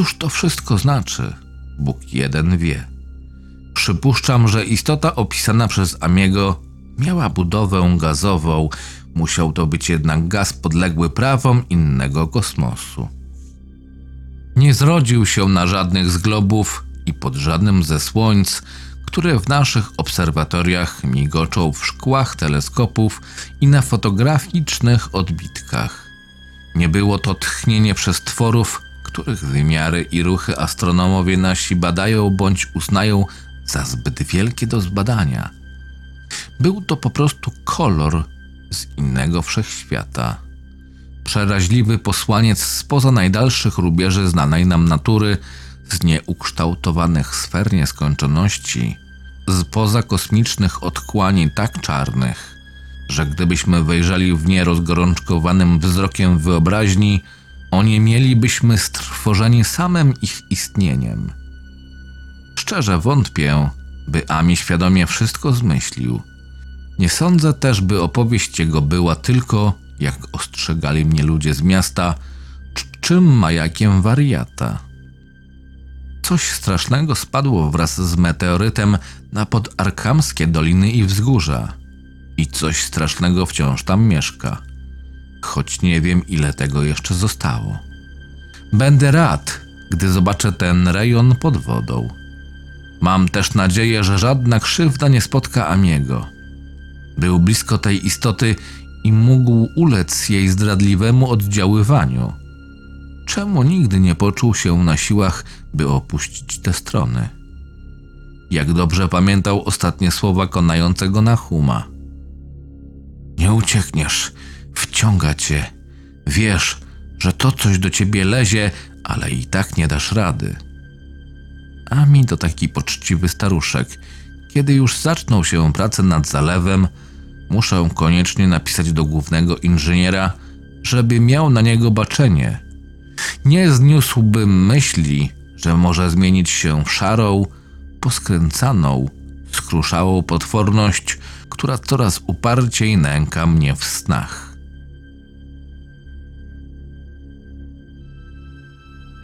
Cóż to wszystko znaczy? Bóg jeden wie. Przypuszczam, że istota opisana przez Amiego miała budowę gazową, musiał to być jednak gaz podległy prawom innego kosmosu. Nie zrodził się na żadnych z globów i pod żadnym ze słońc, które w naszych obserwatoriach migoczą w szkłach teleskopów i na fotograficznych odbitkach. Nie było to tchnienie przestworów, których wymiary i ruchy astronomowie nasi badają bądź uznają za zbyt wielkie do zbadania. Był to po prostu kolor z innego wszechświata. Przeraźliwy posłaniec spoza najdalszych rubieży znanej nam natury, z nieukształtowanych sfer nieskończoności, z poza kosmicznych odkłani tak czarnych, że gdybyśmy wejrzeli w nie rozgorączkowanym wzrokiem wyobraźni, oniemielibyśmy strwożeni samym ich istnieniem. Szczerze wątpię, by Ami świadomie wszystko zmyślił. Nie sądzę też, by opowieść jego była tylko, jak ostrzegali mnie ludzie z miasta, cz- czym majakiem wariata. Coś strasznego spadło wraz z meteorytem na podarkamskie doliny i wzgórza. I coś strasznego wciąż tam mieszka. Choć nie wiem, ile tego jeszcze zostało. Będę rad, gdy zobaczę ten rejon pod wodą. Mam też nadzieję, że żadna krzywda nie spotka Amiego. Był blisko tej istoty i mógł ulec jej zdradliwemu oddziaływaniu. Czemu nigdy nie poczuł się na siłach, by opuścić te strony? Jak dobrze pamiętał ostatnie słowa konającego na Huma. Nie uciekniesz, wciąga cię. Wiesz, że to coś do ciebie lezie, ale i tak nie dasz rady. Ami to taki poczciwy staruszek. Kiedy już zaczną się prace nad zalewem, muszę koniecznie napisać do głównego inżyniera, żeby miał na niego baczenie. Nie zniósłbym myśli, że może zmienić się w szarą, poskręcaną, skruszałą potworność, która coraz uparciej nęka mnie w snach.